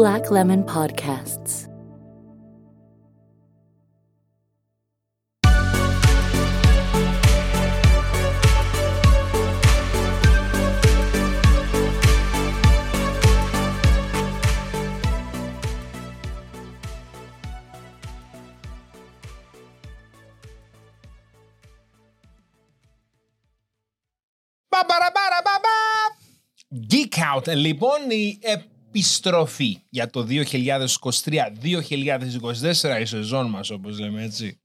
Black Lemon Podcasts. Παπαραμπαραμπαμπα. Geek Out. Λοιπόν, η επιστροφή για το 2023-2024, η σεζόν μας όπως λέμε έτσι.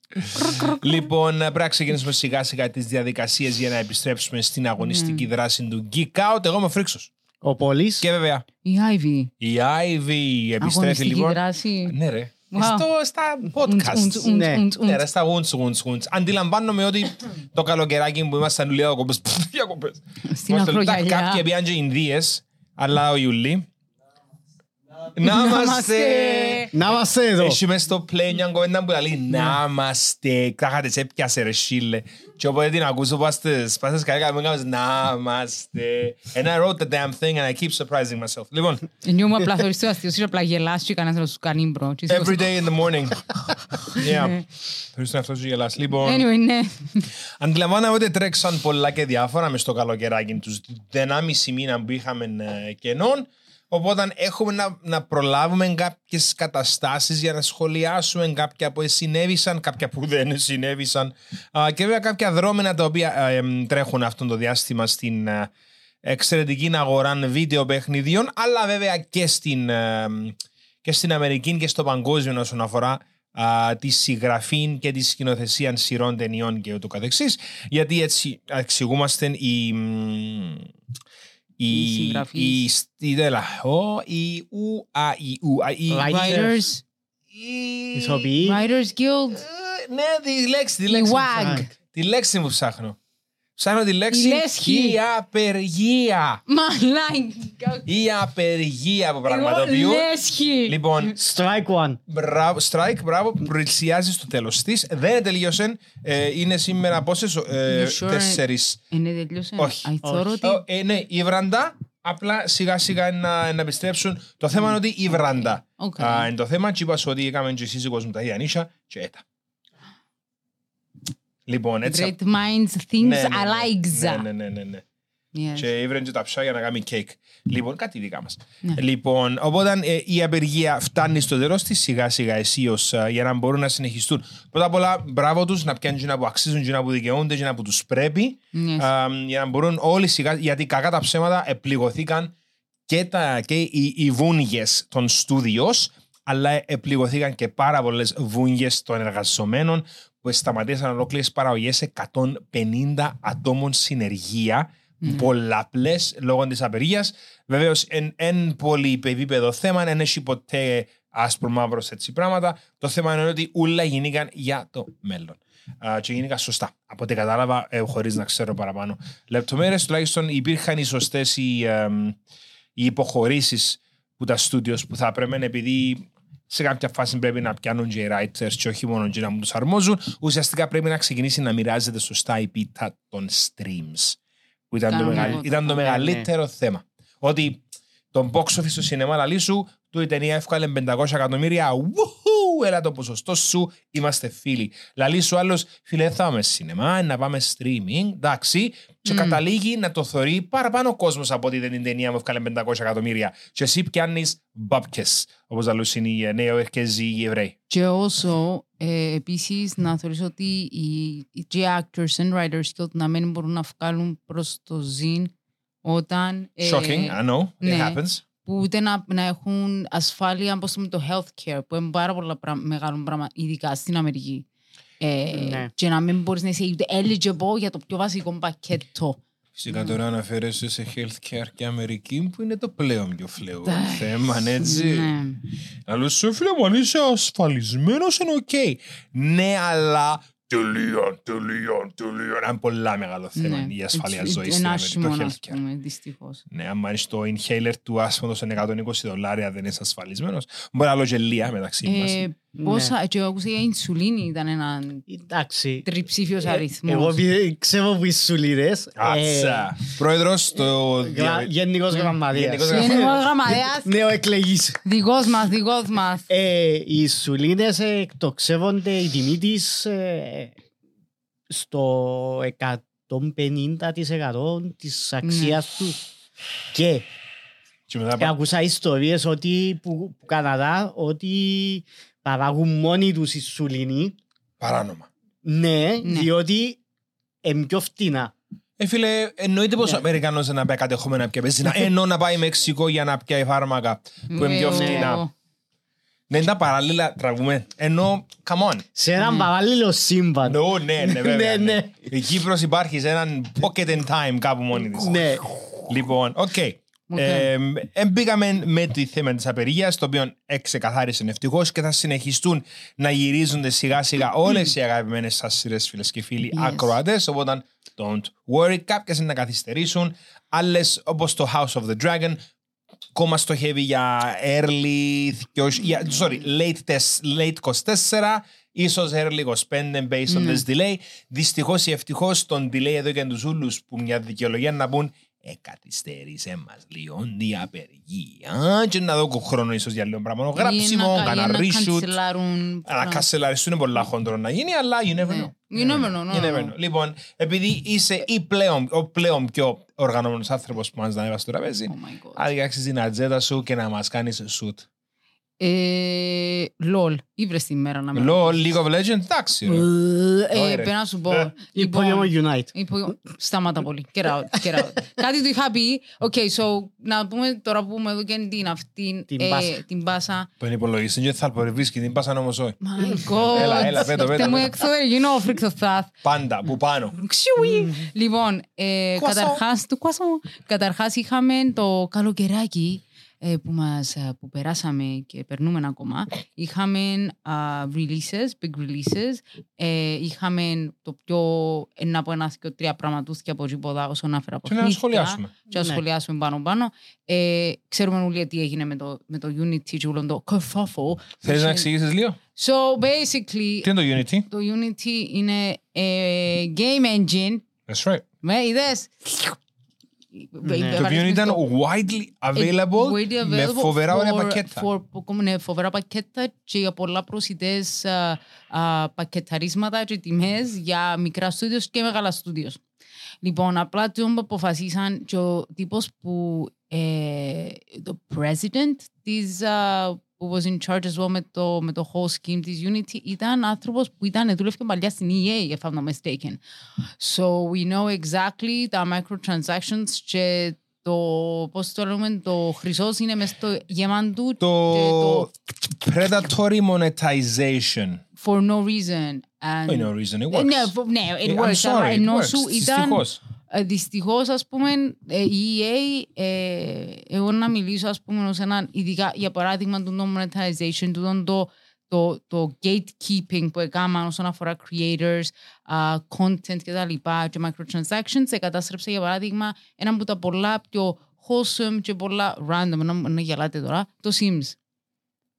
λοιπόν, πρέπει να ξεκινήσουμε σιγά σιγά τις διαδικασίες για να επιστρέψουμε στην αγωνιστική δράση του Geek Out. Εγώ είμαι ο Φρίξος. Ο Πόλης. Και βέβαια, Η Ivy. η Ivy επιστρέφει Αγωνιστική λοιπόν. δράση. Ναι ρε. Wow. Στο, στα Ουντς, podcast. ουντς, ουντς, Ναι. ουντς, ουντς. Ναι, ρε, στα γουντς, γουντς, γουντς. Αντιλαμβάνομαι ότι το καλοκαιράκι που ήμασταν όλοι διακοπές, διακοπές. Στην Είμαστε όλοι- ακρογιαλιά. Κάποιοι πήγαν και Ινδίες, αλλά ο Ιουλί. Να είμαστε. Να είμαστε εδώ. Έχει μες στο play μια κομμένα που λέει να είμαστε. Κάχατε σε έπιασε ρε σύλλε. Και όποτε την ακούσω πάω στις πάσες καρέκα μου έκανες να είμαστε. And I wrote the damn thing and I keep surprising myself. Λοιπόν, Νιώμαι απλά θεωρείς το αστείος σου απλά γελάς και κανένας να σου κάνει μπρο. Και είσαι every day in the morning. Yeah. Θεωρείς τον εαυτό σου γελάς. Λοιπόν, Anyway, ναι. Αντιλαμβάνομαι ότι τρέξαν πολλά και διάφορα μες στο καλοκαιράκι τους 1,5 μήνα που είχαμε ε, κενών. Οπότε έχουμε να, να προλάβουμε κάποιες καταστάσεις για να σχολιάσουμε κάποια που συνέβησαν, κάποια που δεν συνέβησαν Α, και βέβαια κάποια δρόμενα τα οποία ε, εμ, τρέχουν αυτό το διάστημα στην ε, εξαιρετική αγορά βίντεο παιχνιδιών, αλλά βέβαια και στην, ε, και στην Αμερική και στο παγκόσμιο όσον αφορά α, τη συγγραφή και τη σκηνοθεσία σειρών ταινιών και ούτω καθεξής. Γιατί έτσι εξηγούμαστε η, μ, η, Οι συγγραφείς. η, η, τέλα, ο, η, ου, α, η, ου, α, η, Writers. Writers, η- Ηθοποιοί. Writers Guild, Ε, ναι, τη λέξη, τη η λέξη. που WAG. ψάχνω. Τη λέξη που ψάχνω. Ψάχνω τη λέξη Η λέσχη. η απεργία. Μαλάκα. Η απεργία που πραγματοποιούν. Λέσχη. Λοιπόν, Strike one. Μπράβο, strike, μπράβο, πλησιάζει στο τέλος της. Δεν τελείωσε. Ε, είναι σήμερα πόσες. Ε, You sure? Τέσσερις. Είναι τελείωσε. Όχι. I thought ότι... Ε, ναι, η βραντά. Απλά σιγά σιγά να, να επιστρέψουν. Το θέμα είναι ότι η βραντά. Οκ. Α, είναι το θέμα. Και είπα σου ότι έκαμε και σύζυγος μου τα ίδια νύσια και έτα. Λοιπόν, έτσι. Great minds, things Ναι, ναι, ναι. alike. Ναι, ναι, ναι, ναι, ναι. Yes. Και ήβρεν και τα ψάρια να κάνει κέικ. Λοιπόν, κάτι δικά μας. Ναι. Λοιπόν, οπότε ε, η απεργία φτάνει στο τέλος της σιγά σιγά αισίως ε, για να μπορούν να συνεχιστούν. Πρώτα απ' όλα, μπράβο τους να πιάνουν και να που αξίζουν και να που δικαιούνται και να που τους πρέπει. Yes. Α, για να μπορούν όλοι σιγά, γιατί κακά τα ψέματα επληγωθήκαν και, τα, και οι, οι βούνιες των στούδιος, αλλά επληγωθήκαν και πάρα πολλές βούνιες των εργαζομένων που σταματήσαν ολόκληρες παραγωγές 150 ατόμων συνεργεία, πολλαπλές λόγω της απεργίας. Βεβαίως, εν, εν πολύ επίπεδο θέμα, δεν έχει ποτέ άσπρο μαύρο σε έτσι πράγματα. Το θέμα είναι ότι όλα γίνηκαν για το μέλλον. Α, και γίνηκαν σωστά. Από ό,τι κατάλαβα, ε, χωρί να ξέρω παραπάνω λεπτομέρειε, τουλάχιστον υπήρχαν οι σωστέ οι, εμ, οι υποχωρήσει που τα studios που θα έπρεπε επειδή σε κάποια φάση πρέπει να πιάνουν και οι writers και όχι μόνο και να μου τους αρμόζουν ουσιαστικά πρέπει να ξεκινήσει να μοιράζεται σωστά η πίτα των streams που ήταν, το, Κάνουν μεγαλ- εγώ. ήταν το Ναι, ναι. μεγαλύτερο θέμα ότι τον box office στο σινεμά λαλή σου του η ταινία εύκολε 500 εκατομμύρια Woohoo! Έλα το ποσοστό σου, είμαστε φίλοι. Λαλή σου άλλος, φίλε, δεν θα πάμε σινεμά, να πάμε streaming, εντάξει, και Μμμ. καταλήγει να το θωρεί παραπάνω κόσμος από ότι δεν είναι ταινία μου εύκολε 500 εκατομμύρια. Και εσύ πιάνεις μπάπκες, όπως λαλούσαν οι νέοι Ερκέζοι οι Εβραίοι. Και όσο ε, επίσης να θεωρήσω ότι οι, οι και actors and writers guild να μην μπορούν να βγάλουν προς το ζήν όταν ε, Shocking, I know, it ναι. happens. Που ούτε να, να έχουν ασφάλεια όπως το, με το healthcare που είναι πάρα πολλά πρα, μεγάλο πράγμα ειδικά στην Αμερική ε, Ναι. και να μην μπορείς να είσαι ούτε eligible για το πιο βασικό πακέτο Φυσικά τώρα αναφέρεσαι σε healthcare και Αμερική που είναι το πλέον πιο φλέγον Εντάξει, θέμα, έτσι. ναι. Αλλά σου φίλε μου, αν είσαι ασφαλισμένος είναι οκ. Ναι, αλλά τελείων, τελείων, τελείων. Είναι πολλά μεγάλο θέμα Ναι. η ασφαλεία It's- ζωής it's στην ένα Αμερική, το άσχημο, ας healthcare. πούμε, δυστυχώς. Ναι, άμα είσαι το inhaler του άσθματος σε 120 δολάρια δεν είσαι ασφαλισμένος. Μπορεί να λέω και λία μεταξύ μας. Ε, Πόσα, και εγώ ακούσα για ινσουλίνη ήταν ένα Εντάξει. τριψήφιος Ε, αριθμός. Εγώ επειδή ξέρω που ισουλίδες. Άτσα. Πρόεδρος το... δια- Γενικός γραμματείας. Γενικός Γενικός γραμματέας, Νεοεκλεγής. δικός μας, δικός μας. Ε, οι ισουλίνες ε, εκτοξεύονται η τιμή της ε, στο 150% της αξίας τους. Και Και μετά Και ακούσα ιστορίες ότι που, που Καναδά ότι παράγουν μόνοι τους ισουλίνη. Παράνομα. Ναι, Ναι. διότι είναι πιο φτηνά. Ε, φίλε, εννοείται πως ο Ναι. Αμερικανός να πάει κατεχόμενα να πιάει πεζίνα, ενώ να πάει Μεξικό για να πιάει φάρμακα που είναι πιο Ε, φτηνά. ο- Δεν τα παράλληλα τραβούμε. Ενώ, come on. Σε έναν παράλληλο σύμπαν. No, ναι, ναι, βέβαια. Ναι, ναι. Η Κύπρος υπάρχει σε έναν pocket in time κάπου μόνη της. Ναι. Λοιπόν, οκ. Οκ. Ε, Μπήκαμε με τη θέμα της απεργίας, το οποίο εξεκαθάρισε ευτυχώς και θα συνεχιστούν να γυρίζονται σιγά σιγά όλες οι αγαπημένες σας σειρές φίλες και φίλοι Yes. ακροατές, οπότε don't worry, κάποιες είναι να καθυστερήσουν, άλλες όπως το House of the Dragon, ακόμα στοχεύει για early, για, sorry, late, test, late 24, ίσως early 25 based on Ναι. this delay. Δυστυχώς ή ευτυχώς τον delay εδώ και τους ούλους που μια δικαιολογία να πούν ε, καθυστέρησε μας λίγο η απεργία και να δω χρόνο ίσως για λίγο πράγμα. Γράψιμο, Ή να- κανένα ή να reshoot. κανσελάρουν Να κασελαριστούν είναι πολλά χοντρό να γίνει, αλλά you never Ναι. know. You never know, no, You never no. know. Λοιπόν, επειδή είσαι ή πλέον, ο πλέον πιο οργανωμένος άνθρωπος που μας ανέβασε στο τραπέζι, Oh my God. αδικάξεις την ατζέτα σου και να μας κάνεις shoot. Ε, LOL, ήβρες τη μέρα να με LOL, League of Legends, εντάξει. ρε. Ε, Ωραία. πρέπει να σου πω. Ε, Λοιπόν, Unite. Υπο- Σταμάτα πολύ. Get out, get out. Κάτι του είχα πει. Okay, so να πούμε τώρα που είμαι εδώ και την αυτή Την ε, μπάσα. την μπάσα. Τον υπολογιστή και θα απορριβείς την πάσαν όμως όχι. My God. Έλα, έλα, πέτω, πέτω, Τε μου πέτω. έξω, δεν γίνω φρίκτο θάθ. Πάντα, που πάνω. Ξιουι. Λοιπόν, ε, Κουάσο. καταρχάς, του κουάσο. καταρχάς είχαμε το καλοκαιράκι ε, που, μας, ε, που περάσαμε και περνούμε ακόμα. Είχαμε α, releases, big releases. Ε, είχαμε το πιο, ένα από ένα και τρία πραγματούθια από τίποτα όσον αφορά από Και να σχολιάσουμε. και να Ναι. σχολιάσουμε πάνω πάνω. Ε, ξέρουμε όλοι τι έγινε με το, με το Unity και όλο το kerfuffle. Θέλεις να εξηγήσεις λίγο; So basically, Τι είναι το Unity? το Unity είναι ε, game engine That's right. με είδες; Ναι. Το οποίο ήταν widely available Widely με available φοβερά ωραία for- πακέτα. for- ναι, φοβερά πακέτα και για πολλά προσιτές α, α, πακεταρίσματα και τιμές για μικρά στούντιος και μεγάλα στούντιος. Λοιπόν, απλά το που αποφασίσαν και ο τύπος που ε, το president της α, που was in charge as well με το, με το whole scheme της Unity ήταν άνθρωπος που ήταν, δούλευε παλιά στην EA, if I'm not mistaken. So we know exactly τα microtransactions και το, πώς το λέμε, το χρυσός είναι μες στο γεμάντου και Το predatory monetization. for no reason. And, For no reason, it Ε, works. Ναι, φο- ναι, it I'm works. sorry, αλλά it ενώ works. σου ήταν, Δυστυχώς. Ε, δυστυχώς, ας πούμε, ε, η EA, ε, εγώ να μιλήσω, ας πούμε, ως έναν, ειδικά, για παράδειγμα, του το monetization, του το, το, το gatekeeping που έκαναν όσον αφορά creators, uh, content και τα λοιπά και microtransactions, εκατάστρεψε, για παράδειγμα, ένα από τα πολλά πιο wholesome και πολλά random, να να γελάτε τώρα, το Sims.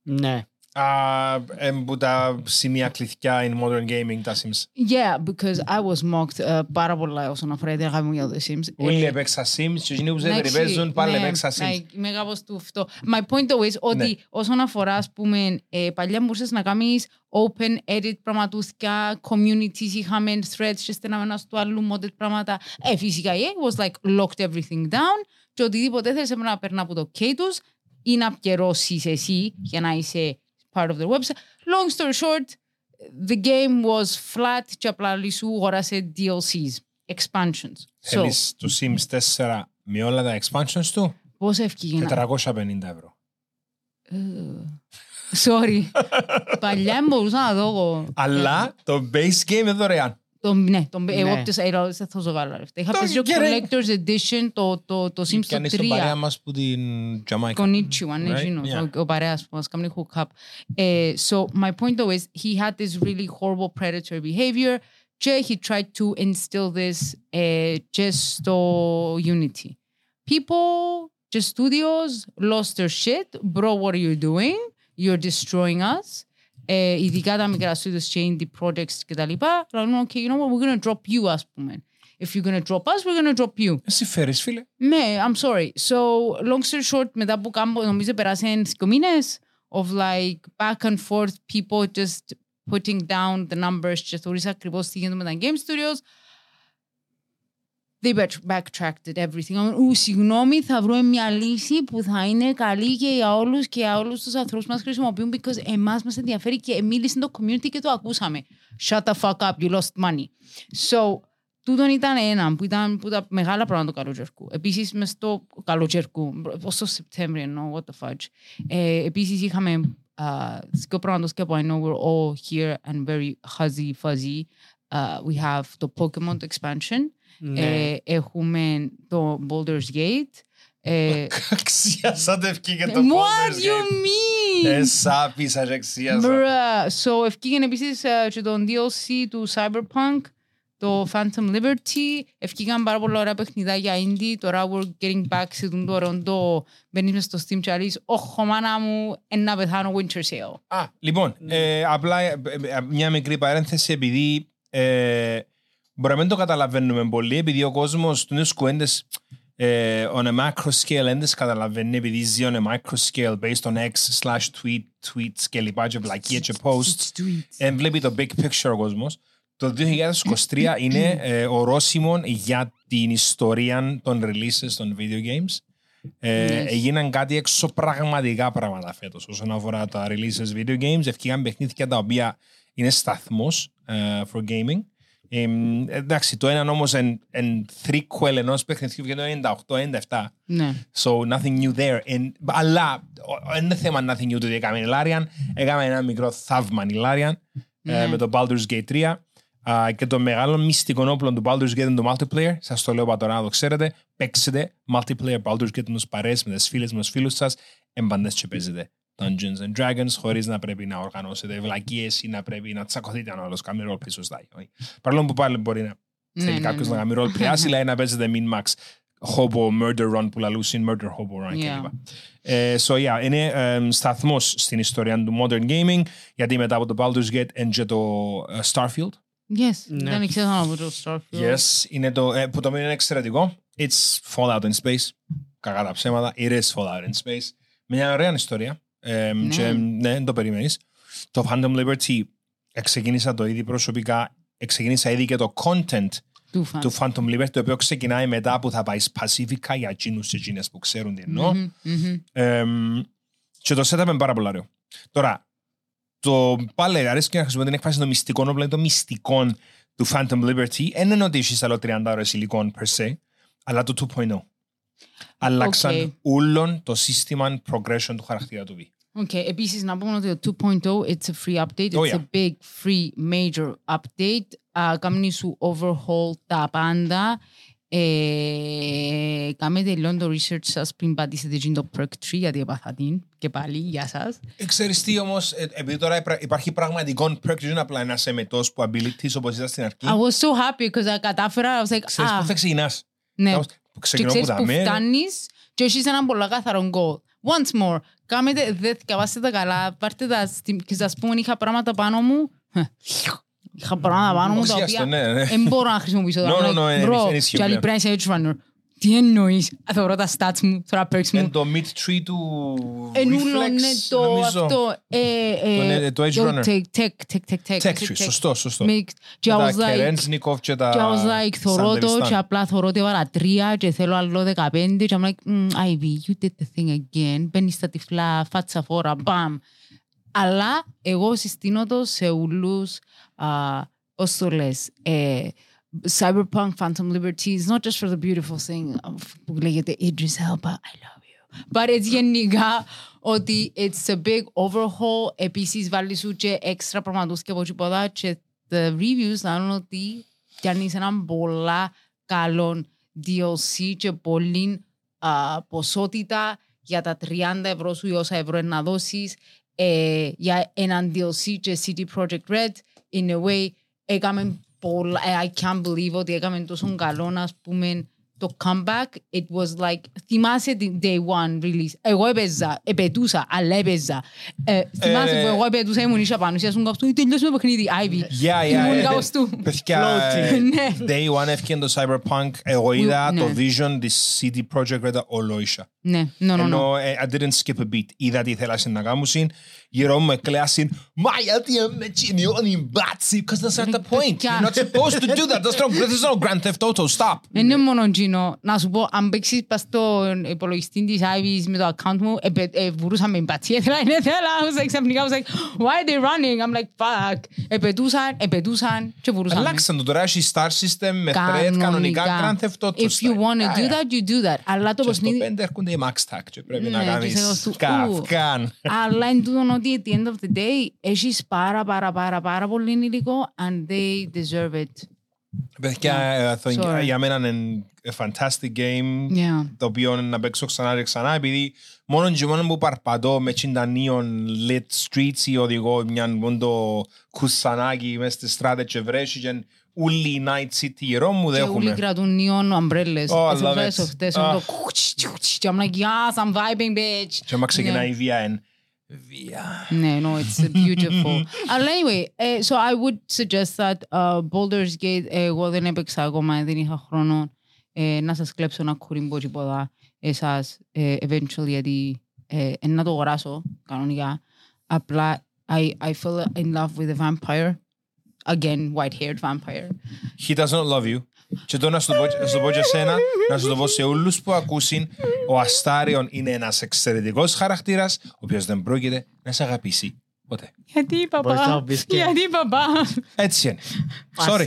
Ναι. Α, εμ, που τα σημεία κλειδιά in modern gaming τα Sims. Yeah, because I was mocked uh, πάρα πολλά όσον αφορά την αγάπη μου για το Sims. Όλοι Ε, έπαιξα Sims και εκείνοι που δεν Εντάξει, παίζουν πάλι ναι, έπαιξα Sims. like, Είμαι κάπως του αυτό. My point though is ότι Ναι. όσον αφορά, ας πούμε, ε, παλιά μπορούσες να κάνεις open edit πραγματούθια, communities, είχαμε threads και στεναμένα στο άλλου modded πράγματα. Ε, φυσικά η EA was like locked everything down και οτιδήποτε θέλεις έπρεπε να περνά από το K τους ή να πιερώσεις εσύ για να είσαι part of their website. Long story short, the game was flat και απλά λυσού αγοράσε DLCs, expansions. So, Θέλεις το Sims 4 με όλα τα expansions του, πώς έφυγε να... 450 ευρώ. Ε, Sorry. Παλιά μπορούσα να δω εγώ. Αλλά το base game είναι δωρεάν. Το, ναι, το, Ναι. εγώ πτήσα, εγώ δεν θα ζω λεφτά. Είχα Το παίξει το γερέ- Collector's Edition, το, το, το Sims Και αν το είσαι παρέα 3. μας που την Jamaica. Konnichiwa, ναι, Right? εκείνος, Yeah. ο, ο παρέας που μας κάνει hook up. Ε, so my point though is he had this really horrible predatory behavior και he tried to instill this ε, just στο Unity. People, just studios lost their shit. Bro, what are you doing? You're destroying us. ε, ειδικά τα μικρά studios και indie projects και τα λοιπά, λένε, okay, you know what, we're gonna drop you, ας πούμε. If you're gonna drop us, we're gonna drop you. Εσύ φέρεις φίλε. Ναι, I'm sorry. So, long story short, μετά που κάμπο, νομίζω περάσαν δύο μήνες of like back and forth people just putting down the numbers και θεωρείς ακριβώς τι γίνεται με τα game studios. They back- backtracked everything. Ου, συγγνώμη, θα βρούμε μια λύση που θα είναι καλή και για όλους και για όλους τους ανθρώπους που μας χρησιμοποιούν because εμάς μας ενδιαφέρει και μίλησε το community και το ακούσαμε. Shut the fuck up, you lost money. So, τούτον ήταν ένα που ήταν που τα μεγάλα πράγματα του καλοκαιρικού. Επίσης, μες στο καλοκαιρικού, ως το Σεπτέμβριο, εννοώ, what the fudge. Ε, επίσης, είχαμε uh, δύο πράγματα και από I know we're all here and very fuzzy fuzzy. Uh, we have το Pokemon το expansion. Ναι. Ε, έχουμε το Baldur's Gate. Ε, Αξίασα το ευκήγε το What Baldur's you Gate. mean? Εσάπισα και αξίασα. Bruh. So, ευκήγεν επίσης ε, και το DLC του Cyberpunk, το Phantom Liberty. Ευκήγαν πάρα πολλά ωραία παιχνιδάκια indie. Τώρα we're getting back σε τον τώρα το μπαίνεις μες στο Steam και λες «Όχο μάνα μου, ένα πεθάνω Winter Sale». Α, λοιπόν, ε, απλά ε, ε, μια μικρή παρένθεση επειδή ε, μπορεί να μην το καταλαβαίνουμε πολύ επειδή ο κόσμος του νέους κουέντες ε, on a macro scale δεν τις καταλαβαίνει επειδή ζει on a micro scale based on X slash tweet, tweets και λοιπά και βλακία και posts δεν βλέπει το big picture ο κόσμος. Το 2023 είναι ε, ορόσημο για την ιστορία των releases των video games. Ε, Yes. Έγιναν κάτι εξωπραγματικά πράγματα φέτος όσον αφορά τα releases video games. Ευκήγαν παιχνίδια τα οποία είναι σταθμός ε, for gaming. Ε, εντάξει, το ένα όμως εν, εν threequel ενός παιχνιδιού και το 98-97. Ναι. So nothing new there. And, αλλά δεν είναι θέμα nothing new το τι έκαμε η Larian. Έκαμε ένα μικρό θαύμα η Larian ε, Ναι. με το Baldur's Gate 3. Α, και το μεγάλο μυστικό όπλο του Baldur's Gate είναι το multiplayer. Σας το λέω πατωρά να το ξέρετε. Παίξετε multiplayer Baldur's Gate με τους παρέες, με τις φίλες, με τους φίλους σας. Εμπαντές και παίζετε Dungeons and Dragons χωρίς να πρέπει να οργανώσετε βλακίες ή να πρέπει να τσακωθείτε αν ο άλλος κάνει roleplay σωστά. όχι. Παρόλο που πάλι μπορεί να Ναι, θέλει ναι, κάποιος ναι. να κάνει roleplay άσυλα ή να παίζετε min-max hobo murder run που λαλούσιν murder hobo run Yeah. κλπ. Ε, so yeah, είναι ε, σταθμός στην ιστορία του modern gaming γιατί μετά από το Baldur's Gate είναι και το ε, Starfield. Yes. Ναι. Δεν ξέρω να πω το Starfield. Yes, είναι το, ε, που το οποίο είναι εξαιρετικό. It's Fallout in Space. Κακά τα ψέματα. It is Fallout in Space. Μια ωραία ιστορία. Ε, Ναι. Και, ναι, δεν το περιμένεις. Το Phantom Liberty ξεκίνησα το ήδη προσωπικά. Ξεκίνησα ήδη και το content Του φαν. του Phantom Liberty, το οποίο ξεκινάει μετά που θα πάει Pacifica για εκείνους και εκείνες που ξέρουν τι εννοώ. Μμμ, μμμ. Εμ, και το setup είναι πάρα πολύ ωραίο. Τώρα, το πάλι αρέσει και να χρησιμοποιώ την έκφραση των μυστικών όπλων, των μυστικών του Phantom Liberty. Δεν είναι ότι έχεις άλλο 30 ώρες υλικών per se, αλλά το 2.0. Αλλάξαν Okay. όλον το σύστημα progression του χαρακτήρα του V. Okay. Επίσης να πούμε ότι το 2.0 it's a free update. Oh, It's yeah. a big free major update. Uh, Κάμνει σου overhaul τα πάντα. Ε, κάμετε λίγο το research σας πριν πατήσετε εκείνο το perk tree γιατί έπαθα την και πάλι για σας. Ε, Ξέρεις τι όμως, ε, επειδή τώρα υπρα- υπάρχει πραγματικό perk, δεν είναι απλά ένας εμετός που abilities όπως ήταν στην αρχή. I was so happy because κατάφερα, I was like, Ξέρεις ah, πού θα ξεκινάς. ναι. Κάπως- Και Ξεκινώ που ξέρεις τα που μέρα. φτάνεις και έχεις έναν πολλά καθαρό goal. Once more, κάμετε, δεν θυκαβάστε τα καλά, πάρτε τα στη- και σας πούμε είχα πράγματα πάνω μου. Είχα πράγματα πάνω μου τα Ουσιαστικά, οποία ναι, ναι. δεν μπορώ να χρησιμοποιήσω. No, no, no, εν- Bro, εν ισχύει και άλλοι πλέον. πρέπει να είσαι edge runner. Τι εννοείς, Α, θεωρώ τα stats μου, θεωρώ τα perks Είναι μου. το mid tree του Ενούλο reflex, είναι το νομίζω. αυτό. ε, ε, Το είναι- το edge το runner. Tech, tech, tech, tech, tech. Tech tree, σωστό, σωστό. Mixed. Και I Τα was like, Kerensnikov και τα Και I was like, θωρώ το Σαντεριστάν. και απλά θωρώ ότι έβαλα τρία και θέλω άλλο δεκαπέντε και I'm like, mm, Ivy, you did the thing again. Μπαίνεις στα τυφλά, φάτσα φόρα, μπαμ. Αλλά εγώ συστήνω το σε ούλους, α, πώς το λες, ε, Cyberpunk Phantom Liberty is not just for the beautiful thing of- που λέγεται Idris Elba, I love you. But it's γενικά ότι it's a big overhaul. Επίσης βάλει σου και έξτρα πραγματούς και από εκεί πόδα και the reviews λένε ότι πιάνεις έναν πολλά καλό DLC και πολύ α, ποσότητα για τα 30 ευρώ σου ή όσα ευρώ να δώσεις ε, για έναν DLC και CD Projekt Red in a way έκαμε πολλά, ε, I can't believe ότι έκαμε τόσο καλό να πούμε το comeback, it was like, θυμάσαι την day one release. Εγώ έπαιζα, επαιτούσα, αλλά έπαιζα. Ε, θυμάσαι Ε, που εγώ επαιτούσα, ήμουν ίσια πάνω, ουσιαστικά μου καυτού, τελειώσουμε το παιχνίδι, Ivy. Yeah, Ήμουν yeah. κάπως του. Παιδιά, Floating. ε, Ναι. day one έφυγε το Cyberpunk. Εγώ είδα Ναι. το vision της CD Projekt Red ολόισα. Ναι, no, no, no. Ενώ ε, I didn't skip a beat. Είδα τι ήθελα να κάνουν. Γύρω μου εκλέασαν Μα γιατί με τσινιώνει μπάτσι Because that's not the point. παιδιά. You're not supposed to do that. That's no, there's no Grand Theft Auto. Stop. Δεν είναι μόνο εκείνο. Να σου πω, αν παίξεις πας στον υπολογιστή της Ivy's με το account μου, επε- ε, βουρούσα με μπατσί, ήθελα, είναι θέλα. I was like, ξαφνικά, I was like, why are they running? I'm like, fuck. Επαιτούσαν, επαιτούσαν και βουρούσαν. με. Αλλάξαν το τώρα. Έχει Star System με thread κανονικά Grand Theft Auto. If you style. want to do Yeah, yeah. that, you do that. Αλλά το Και στο παιχνίδι... 5 έρχονται οι Max Tack και πρέπει να Ναι, και κάνεις σε αυτό, ου. καυκάν. Αλλά εν τούτον ότι at the end of the day έχεις πάρα πάρα πάρα πάρα πολύ υλικό and they deserve it. Παιδιά, ε, θα- Sorry. για μένα είναι a fantastic game Yeah. το οποίο είναι να παίξω ξανά και ξανά επειδή μόνο και μόνο που παρπατώ με τσιν neon lit streets ή οδηγώ μια μόντο κουσανάκι μέσα στη στράτες και βρέσει και ούλη η night city γύρω μου Και όλοι δέχομαι. κρατούν neon umbrellas. Oh, I Eso love fue it. eso, ustedes Ah. son το κουτσι, κουτσι, και I'm like, yes, I'm vibing, bitch. Και άμα ξεκινάει Ναι. η βία εν βία. Ναι, no, it's beautiful. Αλλά anyway, ε, so I would suggest that uh, Baldur's Gate, ε, εγώ δεν έπαιξα ακόμα, δεν είχα χρόνο ε, να σας κλέψω ένα κουριμπό και ποδά εσάς ε, eventually, γιατί ε, ε, να το αγοράσω κανονικά. Απλά, I, I fell in love with the vampire. Again, white-haired vampire. He does not love you. Και τώρα να σου το πω, να σου το πω και εσένα, να σου το πω σε όλους που ακούσουν, ο Αστάριον είναι ένας εξαιρετικός χαρακτήρας, ο οποίος δεν πρόκειται να σε αγαπήσει. Ποτέ. Γιατί, Μπορείς να παπά, πεις και- γιατί, παπά; Έτσι είναι. Sorry.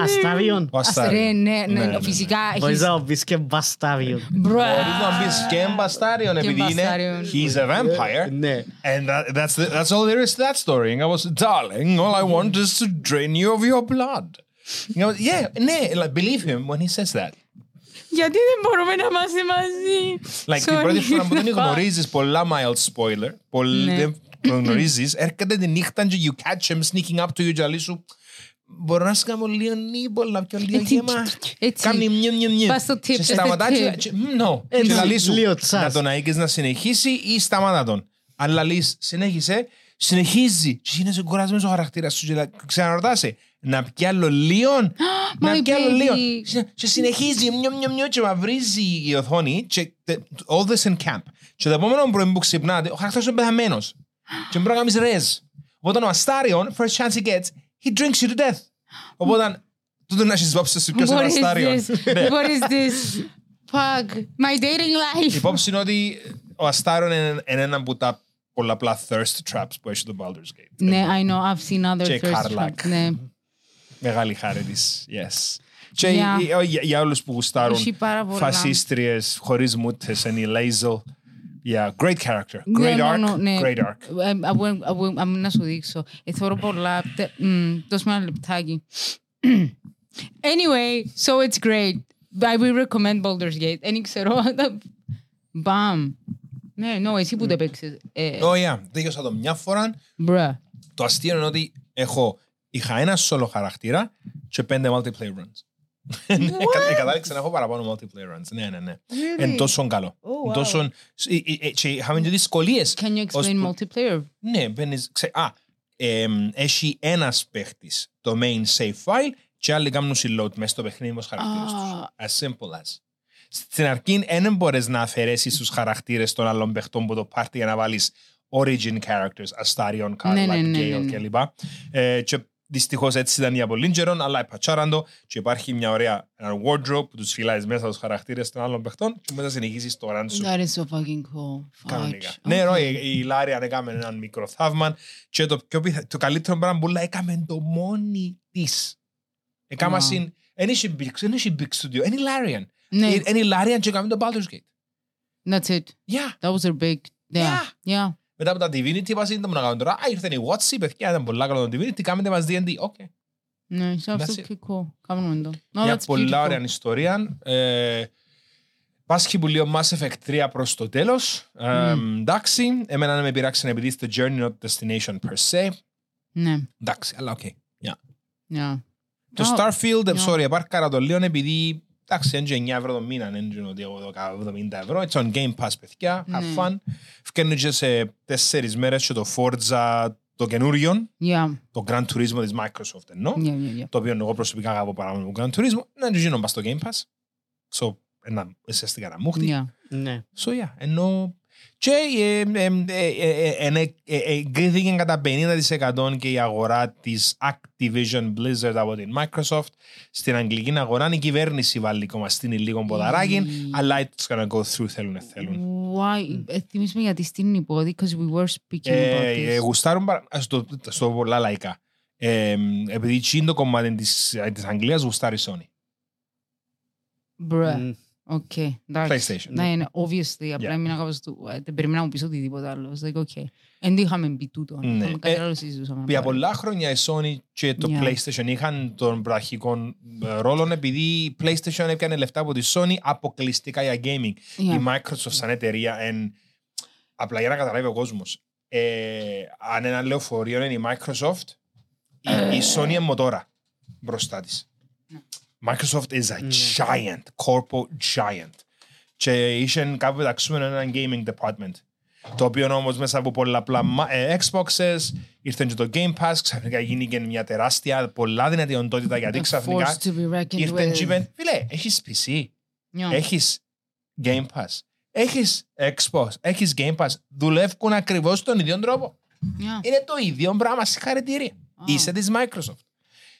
Αστάβιον. Ο Αστρέ, Αστάριον. ναι, Ναι, ναι, ναι, ναι. φυσικά. Μπορείς έχεις- να πεις και μπαστάβιον. Μπρα. Μπορείς να μπεις και μπαστάριον επειδή είναι μπαστάριον. he's a vampire Ναι. and that, that's, the, that's all there is to that story. And I was, darling, all I want is to drain you of your blood. And I was, yeah, ναι, like, believe him when he says that. Γιατί δεν μπορούμε να είμαστε μαζί; Like, την Sorry. πρώτη φορά που δεν γνωρίζεις πολλά mild spoiler, πολύ, Ναι. δεν το γνωρίζεις, έρχεται τη νύχτα και you catch him sneaking up to you και λέει σου Μπορώ να σου κάνω λίγο νύμπολα πιο λίγο Έτσι, γέμα. έτσι. Κάνει μιου μιου μιου. Πας στο tip, Και πας στο σταματά και- tip. και- μ, no. Έτσι, Και λαλεί σου λίγο τσάς. να τον αίκεις να συνεχίσει ή σταμάτα τον. Αν λαλείς συνέχισε, συνεχίζει. Και γίνεσαι κουρασμένος ο χαρακτήρας σου και λα- ξαναρωτάσαι. Να πιει άλλο λίον. Να My πιει άλλο λίον. baby. Και συνεχίζει μιου μιου μιου και μαυρίζει η οθόνη και τε- all this in camp. Και το επόμενο πρωί που ξυπνάτε, ο χαρακτήρας είναι πεθαμένος. Και μπορεί να κάνεις ρεζ. Οπότε ο Αστάριον, first chance he gets, he drinks you to death. Οπότε, τούτο να έχεις υπόψη σου ποιος είναι ο What is Αστάριον. this? Ναι. What is this? Fuck. My dating Η life. υπόψη είναι ότι ο Αστάριον είναι είναι ένα από τα πολλαπλά thirst traps που έχει το Baldur's Gate. Ναι, I know. I've seen other Και thirst Karlak. traps. Ναι. Μεγάλη χάρη της. Yes. Και Yeah. για- για, για όλους που γουστάρουν Έχει πάρα πολλά. φασίστριες χωρίς μούτες, any laser. Yeah, great character. Ναι, Great ναι, arc. ναι, ναι. Great arc. Ε, I will- I will- I'm να σου δείξω. Ε, Θεωρώ πολλά. τε- μ, Δώσ' μου ένα λεπτάκι. Anyway, so it's great. I will recommend Baldur's Gate. Δεν ξέρω. Μπαμ. Ναι, no, εσύ που το παίξες. Ε, Oh yeah, δίκασα το μια φορά. Μπρα. Το αστείο είναι ότι έχω, είχα ένα solo χαρακτήρα και πέντε multiplayer runs. Ε, Κατάληξα να έχω παραπάνω multiplayer runs. Ναι, ναι, ναι. Εν τόσο καλό. Oh, Εν τόσο... ε, ε, ε, Και είχαμε και δυσκολίες. Can you Ως explain που- multiplayer? Ναι, μπαίνεις... ξε- Α, εμ, έχει ένας παίχτης το main save file και άλλοι κάνουν reload μέσα στο παιχνίδι με τους χαρακτήρες τους. Α. As simple as. Στην αρχή δεν μπορείς να αφαιρέσεις τους χαρακτήρες των άλλων παιχτών που το πάρτι για να βάλεις origin characters, Astarion, Karlak, Ναι, ναι, ναι, ναι, Gale ναι. κλπ. Ε, και δυστυχώς έτσι ήταν για πολύ καιρό, αλλά επατσάραν το και υπάρχει μια ωραία ένα wardrobe που τους φυλάζεις μέσα τους χαρακτήρες των άλλων παιχτών και μετά συνεχίζεις το run σου That is so fucking cool. Κανονικά. Fudge. Ναι, Okay. ρο, η, η Λάρια έκαμε έναν μικρό θαύμα και το, πιο πιθα... το καλύτερο πράγμα που λέει έκαμε το μόνη της. Έκαμε Wow. συν... Εν είχε big, εν είχε big studio, εν η Λάριαν. Ναι, Εν η Λάριαν και έκαμε το Baldur's Gate. that's it. Yeah. That was their big. Yeah. Yeah. Μετά από τα Divinity είπα σύντομα να κάνουμε τώρα. Α, ήρθε η WotC, παιδιά, ήταν πολλά καλό το Divinity, κάμετε μας D&D. Οκ. Ναι, it's That's absolutely cool. Κάνουμε το. No, Μια that's πολλά beautiful. ωραία ιστορία. Ε, Πάσχει που λέει ο Mass Effect 3 προς το τέλος. Ε, εντάξει, εμένα δεν με πειράξε επειδή it's the journey, not destination per se. Ναι, Εντάξει, αλλά οκ. Yeah. yeah. Το Oh, Starfield, yeah. sorry, επάρκαρα το λίγο επειδή Εντάξει, είναι και 9 ευρώ το μήνα, είναι και ότι εγώ δώκα 70 ευρώ. It's on Game Pass, παιδιά. Have Ναι. fun. Φκένει και σε τέσσερις μέρες και το Forza το καινούριο, Yeah, το Gran Turismo της Microsoft εννοώ, yeah, yeah, yeah. το οποίο εγώ προσωπικά αγαπώ παράμονο το Gran Turismo, να είναι γίνω στο Game Pass. So, ένα, ουσιαστικά ένα μούχτη. Yeah. Ναι. So, yeah, ενώ και ε, ε, ε, ε, ε, ε, ε, εγκρίθηκε κατά 50% και η αγορά της Activision Blizzard από την Microsoft στην αγγλική αγορά. Η κυβέρνηση βάλει ακόμα στην λίγο ποδαράκι, Mm. αλλά it's gonna go through, θέλουν, θέλουν. Why? Ε, Θυμίσαι με γιατί στην υπόδη, because we were speaking about Ε, ε, this. γουστάρουν παρα- στο, στο πολλά λαϊκά. Ε, επειδή εκείνο το κομμάτι της, της Αγγλίας γουστάρει η Sony. Bruh. Μμ. Οκ, εντάξει. PlayStation. Ναι, ναι, obviously. Απλά Yeah. έμεινα κάπως του... ε, Δεν περίμενα να μου πεις οτιδήποτε άλλο. It's like, okay. Εν τι είχαμε μπει τούτο. Ναι. Είχαμε κάτι Ε, άλλο συζητούσαμε. Για πολλά χρόνια η Sony και το Yeah. PlayStation είχαν τον πραχικό ρόλο επειδή η PlayStation έπιανε λεφτά από τη Sony αποκλειστικά για gaming. Yeah. Η Microsoft σαν εταιρεία εν... απλά για να καταλάβει ο κόσμος ε, αν ένα λεωφορείο είναι η Microsoft η, η Sony είναι μοτόρα μπροστά της. Microsoft is a giant, corporate giant. Και είχε κάπου πεταξούμενο ένα gaming department. Το οποίο όμως μέσα από πολλαπλά μα- ε, Xboxes ήρθε και το Game Pass, ξαφνικά γίνηκε μια τεράστια, πολλά δυνατή οντότητα γιατί A ξαφνικά force to be reckoned ήρθε with. και είπε, φίλε, έχεις PC, Yeah. έχεις Game Pass, έχεις Xbox, έχεις Game Pass, δουλεύουν ακριβώς τον ίδιο τρόπο. Yeah. Είναι το ίδιο πράγμα, συγχαρητήρια. Είσαι της Microsoft.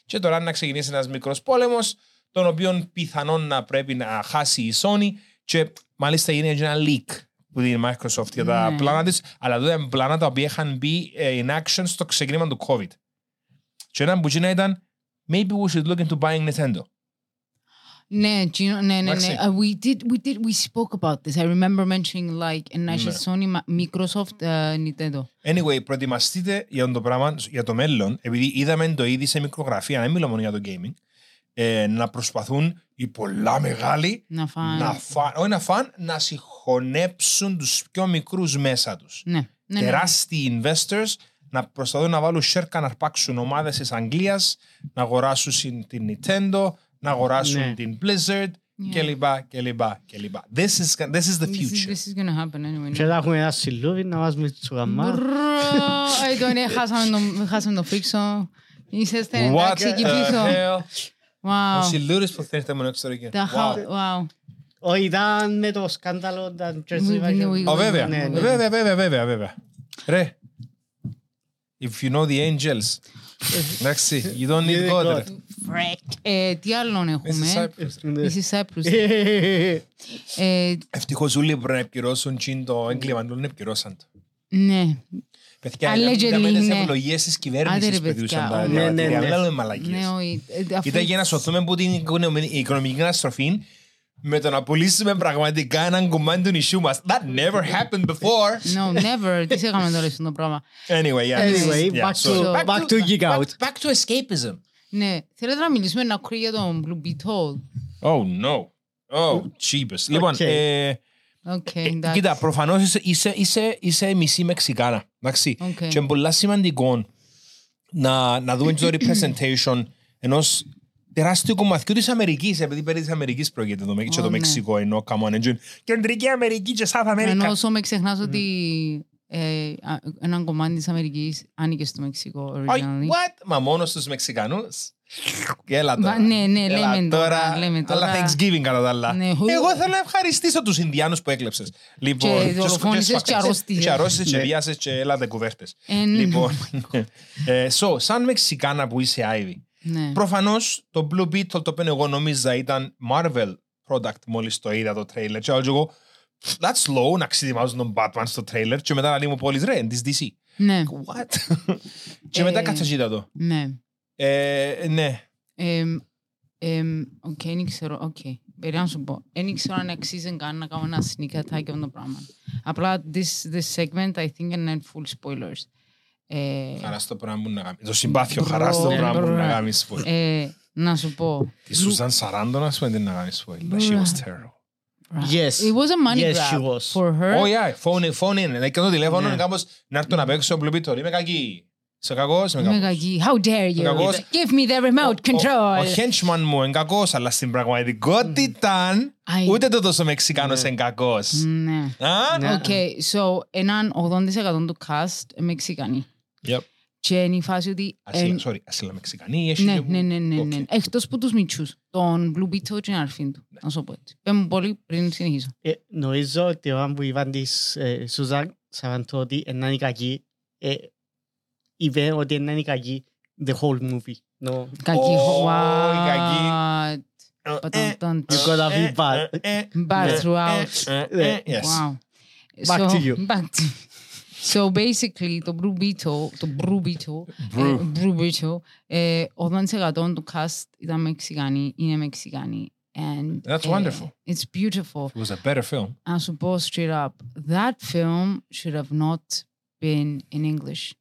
Και τώρα να ξεκινήσει ένας μικρός πόλεμος, τον οποίο πιθανόν να πρέπει να χάσει η Sony και μάλιστα είναι και ένα leak που την Microsoft για τα Ναι. πλάνα της, αλλά εδώ είναι πλάνα τα οποία είχαν μπει ε, in action στο ξεκίνημα του COVID. Και ένα που γίνα ήταν maybe we should look into buying Nintendo. Ναι, Gino, ναι, ναι, ναι. Εντάξει. Uh, we did, we did, we spoke about this. I remember mentioning like, and Ναι. actually Sony, Ma- Microsoft, uh, Nintendo. Anyway, προετοιμαστείτε για το πράγμα, για το μέλλον, επειδή είδαμε το ήδη σε μικρογραφία, δεν μιλώ μόνο για το gaming, ε, να προσπαθούν οι πολλά μεγάλοι Να φάνε. να φαν, όχι να φαν, να συγχωνέψουν τους πιο μικρούς μέσα τους. Ναι, ναι, ναι. Τεράστιοι investors να προσπαθούν να βάλουν σέρκα να αρπάξουν ομάδες της Αγγλίας, να αγοράσουν συν- την Nintendo, να αγοράσουν Ναι. την Blizzard Yeah. κλπ. κλπ, κλπ. This is, this is the This is, future. this is gonna happen anyway. Και θα έχουμε ένα σιλούβι να βάζουμε στο γαμμά. Μπρο, ε, το ναι, χάσαμε το- χάσαμε το φρίξο. Είσαστε What εντάξει εκεί the πίσω. Hell. Ο Wow. Σιλούρης που θέλετε μόνο εξωτερική. Τα Wow. χα- Wow. Όχι, ήταν με το σκάνδαλο τα We- Jersey we- Mafia. Ω, βέβαια, Ναι, ναι. βέβαια, βέβαια, βέβαια, βέβαια. Ρε, if you know the angels, εντάξει, you don't need Need God. God. ρε. Frick. Ε, Τι άλλον Mrs. έχουμε. Cyprus. Ναι. Mrs. Cyprus. Ε, Ευτυχώς όλοι πρέπει να επικυρώσουν τσιν το έγκλημα, δεν επικυρώσαν το. Ναι. Παιδιά, Allegedly, είδαμε τις ναι. ευλογίες της Άντε, κυβέρνησης ρε, που πετούσαν παιδιά, τα ναι, ναι, διαβατήρια. ναι. Μιλάμε μαλακίες. Ναι, όχι. Ε, αφού- Ήταν για να σωθούμε από την οικονομική- οικονομική καταστροφή με το να πουλήσουμε πραγματικά έναν κομμάτι του νησιού μας. That never happened before. No, never. Τι σε έκαμε τώρα στον το πράγμα; Anyway, yeah. Anyway, Yeah, back so- to- back to geek back- out. Back to escapism. Ναι. Θέλετε να μιλήσουμε να κρύει για τον Blue Beetle; Oh, no. Oh, cheapest. Λοιπόν, Okay. ε, Οκ, ε, εντάξει. κοίτα, προφανώς είσαι, είσαι, είσαι, είσαι μισή Μεξικάνα. Εντάξει. Οκ. Και είναι πολύ σημαντικό να, να δούμε και το representation ενός τεράστιου κομματιού της Αμερικής, επειδή περί της Αμερικής πρόκειται το, και Ω, το ναι. Μεξικό, ενώ come on, and κεντρική Αμερική και South America. Ενώ όσο με ξεχνάς ότι ε, α, έναν κομμάτι της Αμερικής άνοιγε στο Μεξικό Όχι, originally. what? Μα μόνος στους Μεξικανούς. Έλα τώρα. Μα, ναι, ναι, Έλα λέμε τώρα, λέμε τώρα. Αλλά Thanksgiving κατά τα άλλα. Ναι. Εγώ θέλω να ευχαριστήσω τους Ινδιάνους που έκλεψες. Λοιπόν, Και δολοφόνησες και αρρώστησες. Και αρρώστησες και Ναι. βιάσες και έλατε κουβέρτες. Ε, ναι. Λοιπόν, ε, so, σαν Μεξικάνα που είσαι Ivy, Ναι. προφανώς το Blue Beetle το οποίο εγώ νόμιζα ήταν Marvel product μόλις το είδα το trailer και λέω εγώ that's slow να ξεδιμάζουν τον Batman στο trailer και μετά να λέει μου πόλης ρε, της DC. Ναι, What? και μετά Ε, κάτσε και είδα το. ναι. Ε, ναι. Εμ, εμ, Οκ, δεν ξέρω, οκ. Περί να σου πω. Δεν ξέρω αν αξίζει καν να κάνω ένα sneak attack για αυτό το πράγμα. Απλά this, this segment I think είναι full spoilers. Ε, Χαρά στο πράγμα που να κάνει. Το συμπάθειο Μπρο, χαρά στο ναι, πράγμα που μπρο. να κάνει spoil. ε, να σου πω. Τη Σουζάν Σαράντον ας πούμε την να κάνει spoil. But she was terrible. Yes. It was a money Yes, she grab was. for her. Oh yeah, phone in, phone in. Like, το τηλέφωνο Ναι. είναι κάπως να έρθω να παίξω Blue Beetle. Είμαι κακή. Είσαι κακός, είμαι Είμαι κακός. κακή. How dare you; Κακός. Give me the remote Ο- control. Ο henchman μου είναι κακός, αλλά στην πραγματικότητα Αι. ούτε το τόσο Μεξικάνος Ναι. είναι κακός. Ναι. Α; Ναι. Οκ, so έναν 80% του cast είναι Μεξικανοί. Yep. Και είναι η φάση ότι... Ασύλλα- εν- Sorry, ασύλλα Μεξικανή. έχει Ναι, και που- ναι, ναι, ναι, ναι. Οκ. Εκτός που τους μητσούς. Τον Blue Beetle και την αρφή του. Να σου πω έτσι. Πες μου πολύ πριν συνεχίσω. Ε, νομίζω ότι όταν που είπαν της ε, Σούζαν Σαβαντώ ότι είναι η κακή, ε, είπε ότι είναι η κακή the whole movie. No. Κακή. Ω, What? η κακή. You Πατανταντ. gotta be bad. Ε, Bad throughout. Yes. Wow. Back to you. Back to So basically, το Blue Beetle, το Blue Beetle, Brew. ε, Blue Beetle, ε, 80% του cast ήταν Μεξικανοί, είναι Μεξικανοί. And, That's ε, wonderful. It's beautiful. It was a better film. Να σου πω straight up, that film should have not been in English.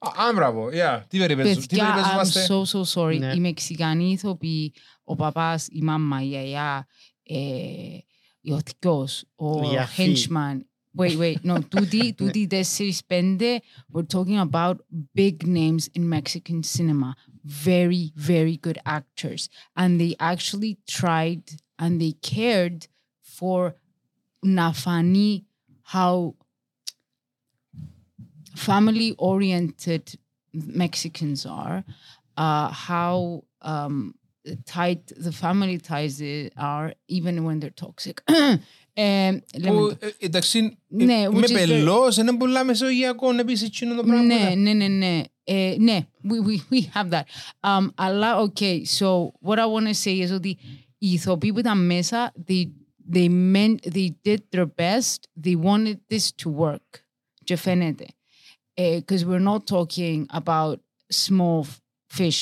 Α, μπράβο, yeah. Τι περιπέτειες τι Παιδιά, περιπέτειες I'm είμαστε; so so sorry. Ναι. Οι Μεξικανοί ηθοποιοί, ο παπάς, η μάμα, η γιαγιά, ε, ο θκιός, ο Η αφή. henchman. Wait, wait, no, τούτοι, τούτοι τέσσερις πέντε, we're talking about big names in Mexican cinema. Very, very good actors. And they actually tried and they cared for να φανεί how family oriented Mexicans are, uh, how um, tight the family ties i- are, even when they're toxic. Ε, λέμε Που, το. ε, Εντάξει, Ναι, είμαι which is very- πελός, είναι πολλά μεσογειακό, επίσης εκείνο το πράγμα. Ναι, ναι, ναι, ναι. Ε, ναι, we, we, we have that. Um, αλλά, okay, so what I want to say is ότι οι ηθοποιοί που ήταν μέσα, they, they, meant, they did their best, they wanted this to work. Και φαίνεται. Because we're not talking about small f- fish.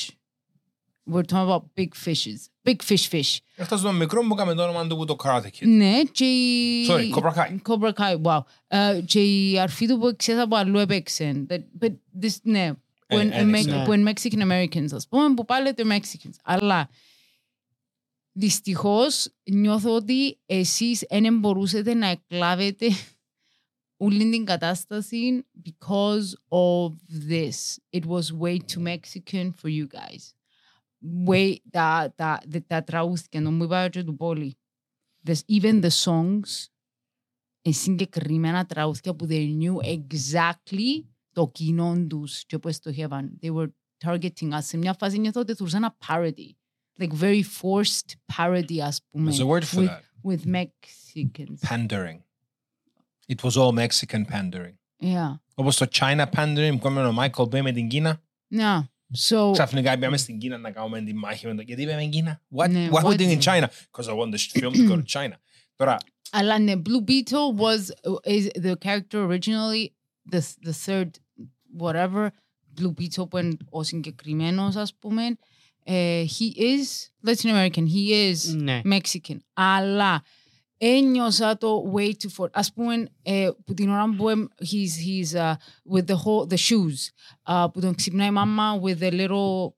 We're talking about big fishes. Big fish fish. Εκτός το μικρό μου έκαμε το όνομα του που το Karate Kid. Ναι, και η... Sorry, Cobra Kai. Cobra Kai, wow. Ε, και η αρφή του που ξέρεις από αλλού έπαιξε. That- But this, ναι, που Ε, είναι- ένιξε. Mex- που είναι Mexican Americans, ας πούμε, που πάλι they're Mexicans. Αλλά δυστυχώς νιώθω ότι εσείς δεν μπορούσατε να εκλάβετε όλη την κατάσταση because of this. It was way too Mexican for you guys. Way, τα, τα, τα, τα τραούθηκια, το μου είπα και του πόλη. This, even the songs, είναι συγκεκριμένα τραούθια που they knew exactly το κοινό τους και πώς στοχεύαν. They were targeting us. Σε μια φάση νιώθω ότι θεωρούσαν ένα parody. Like very forced parody, ας πούμε. There's a word for with, that. With Mexicans. Pandering. It was all Mexican pandering. Yeah. Όπως το China pandering που έκαμε ο Michael Bay με την Κίνα. Yeah. So, Ξαφνικά πήγαμε στην Κίνα να κάνουμε τη μάχη με το... Γιατί είπαμε Κίνα. What, Ναι, what are we what- doing in China? Because I want this film to go to China. Τώρα, αλλά ναι, Blue Beetle was is the character originally the the third whatever Blue Beetle που είναι ο συγκεκριμένος ας πούμε ε, he is Latin American he is Ναι. Mexican αλλά ένιωσα το way too far ας πούμε ε, που την ώρα που εμ- he's, he's uh, with the whole the shoes uh, που τον ξυπνάει η μάμα with the little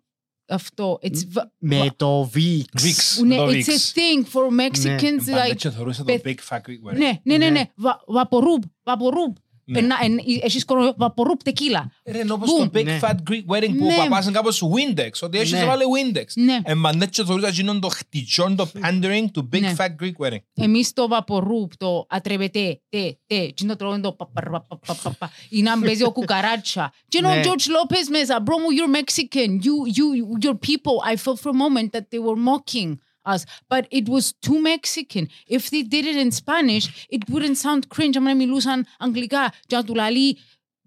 αυτό it's v- Με το VIX. Greeks. ναι, το it's a VIX. thing for Mexicans Πάντα like έτσι θεωρούσα το πεθ- Big Fat Greek Wedding. ναι, ναι, ναι, Ναι. ναι. Βα- Βαπορούμπ, βαπορούμπ. Ναι. Περνά- εν- Έχεις κορονοϊό, βαπορούμπ τεκίλα. Ρε, είναι όπως Boom. το Big Ναι. Fat Greek Wedding που Ναι. ο παπάς είναι κάπως Windex. Ότι έχεις Ναι. βάλει Windex. Ναι. Ε, μα ναι, και θεωρούσα εκείνον το χτυτσόν, το pandering του Big Ναι. Fat Greek Wedding. Εμείς το βαπορούμπ, το ατρεβετέ, τε, τε, τι είναι το τρώμε το πα, πα, πα, πα, πα, πα, πα. ή να μπέζει ο κουκαράτσα. Και είναι ο Ναι. George Lopez μέσα, bro μου, you're Mexican, you, you, your people, I felt for a moment that they were mocking us. But it was too Mexican. If they did it in Spanish, it wouldn't sound cringe. I'm going to Anglica, Jadulali,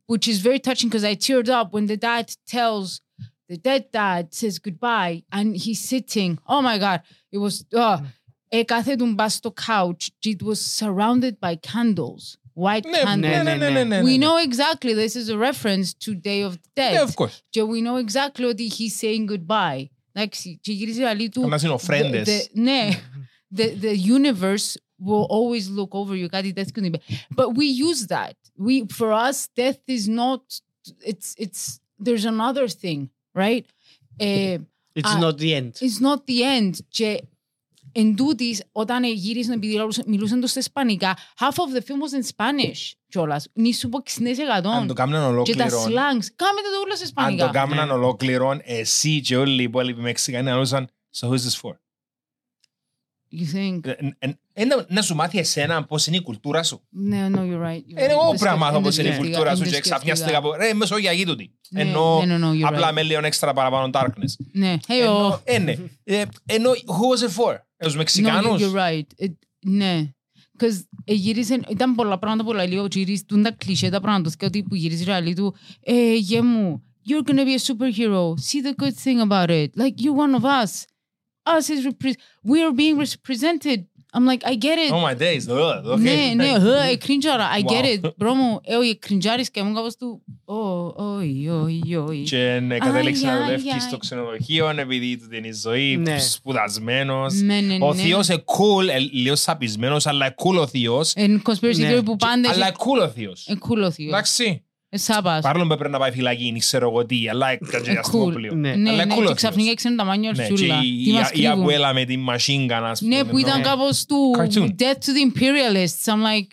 which is very touching because I teared up when the dad tells the dead dad says goodbye and he's sitting. Oh my God. It was uh un Dumbasto couch. It was surrounded by candles. White no, candles. We know exactly this is a reference to Day of the Dead. Yeah, of course. So we know exactly what he's saying goodbye. Εντάξει, και γυρίζει αλή του. Καμάς είναι the- οφρέντες. the- Ναι, the, the universe will always look over you. Κάτι τέτοιο είπε. But we use that. We, for us, death is not, it's, it's, there's another thing, right? Ε, It's Ah. not the end. it's not the end. Και εν τούτης, όταν γύρισαν, επειδή λαλούσαν- μιλούσαν τους στα ισπανικά, half of the film was in Spanish κιόλας. Νη σου πω 60%. Αν το κάμναν Και τα ολόκληρο, slangs. Κάμε το όλο στα αν ισπανικά. το κάμναν Ναι. ολόκληρο, εσύ και όλοι οι υπόλοιποι Μεξικανοί ανούσαν So who's this for? You think? Ε, ε, ε, να- Να σου μάθει εσένα πώς είναι η κουλτούρα σου. Ναι, no, you're right. you're Ε, right. Εγώ Δεν πρέπει να μάθω σκέφτηκα, πώς είναι η δεν κουλτούρα σου και σκέφτηκα. ξαφνιάστηκα από ρε Μεσόγειακή τούτη. Ναι, Ενώ ναι, no, no, you're απλά right. με λίγο έξτρα παραπάνω darkness. Ναι, hey, Ενώ, oh. ε, ναι. Ε, Ενώ who was it for? Ε, Τους No, Μεξικάνους. you're right. It- Ναι. Because γύρισαν, ήταν πολλά πράγματα που λέει ο Τζίρις, τούν τα κλισέ τα πράγματα του, και ότι που γύρισε και λέει του, ε, γε μου, you're gonna be a superhero. See the good thing about it. Like, you're one of us. Us is repre- we are being represented. I'm like, I get it. Oh my days. Ugh, okay. Ναι, ναι, ε, ε, κριντζάρα. I get Wow. it. Bro μου, ε, όχι, κριντζάρεις και μου κάπως του, «Ω, όχι, όχι, όχι». Και ναι, κατέληξε Αι, να αι, δουλεύεις αι. στο ξενοδοχείο επειδή του είναι η ζωή, Ναι. σπουδασμένος. Ναι, ναι, Ο ναι. θείος είναι cool, ε, λίγο σαπισμένος, αλλά cool ο θείος. Εν conspiracy Ναι. theory που πάντα Αλλά έχει- cool ο θείος. ε, cool ο θείος. Εντάξει. Ε, σάπας. Παρόλο που έπρεπε να πάει φυλακή, δεν ξέρω εγώ τι, αλλά έκανε Ε, αστυνομοπλοίο. Ναι. Ναι, Αλλά ναι, cool ο και ξαφνικά θείος. έξερε τα μάνια Ναι, και ορτσούλα. η- Τι μας η- η κρύβουν; αμπουέλα με τη machine gun, ας Ναι, πούμε, που ήταν ναι. κάπως του Cartoon. Death to the Imperialists. I'm like...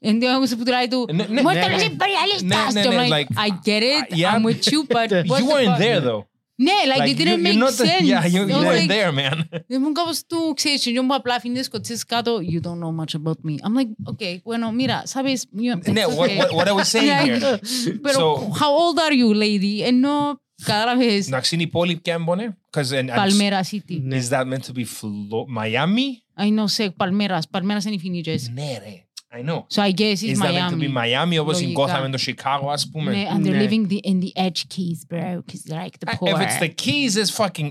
Εν τω άκουσα που τράει του Ναι, ναι, «Muerte a ναι, los ναι. imperialistas». Ναι, ναι, Και I'm ναι, like, like, I get it, yeah. I'm with you, but what You the weren't fuck? there though. Ναι, like, Like, it didn't you- you're make not the- sense. Yeah, you I you was weren't like, there, man. Ήμουν κάπως του, ξέρεις, και που απλά αφήνει τις σκοτσίες κάτω, you don't know much about me. I'm like, okay, bueno, mira, sabes, you- Ναι, it's what, okay. what, what I was saying Yeah, here. Pero, So- how old are you, lady? Ενώ, κατάλαβες, Εντάξει, είναι η πόλη ποια έμπονε. Because and- and- Palmera City. Ναι. Is that meant to be Flo- Miami? I know, σε Palmeras. Palmeras είναι οι φινίτζες. Ναι, ρε. I know. So I guess it's Is that meant to be Miami. Miami όπως η Λογικά. Gotham με το Chicago, ας πούμε. Ναι, and they're Ναι. living the, in the edge keys, bro, because they're like the Uh, poor. If it's the keys, it's fucking...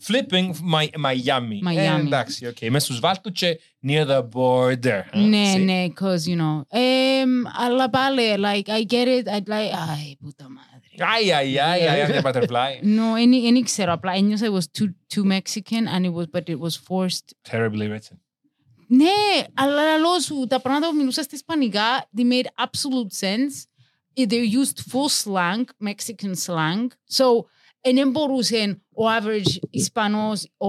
Flipping my, Miami. Miami. Ε, εντάξει, οκ. Μες στους βάλτου και near the border. ε, Ναι, see? ναι, because, you know. Εμ, αλλά πάλι, like, I get it, I'd like, ay, puta madre. Ai, ai, ai, ai, ai, the butterfly. No, δεν δεν ξέρω, απλά ένιωσα it was too, too Mexican and it was, but it was forced. Terribly written. Ναι, αλλά λαλό σου, τα πράγματα που μιλούσα στα ισπανικά, they made absolute sense. Eh, They used full slang, Mexican slang. So, δεν μπορούσε ο average Ισπανός, ο,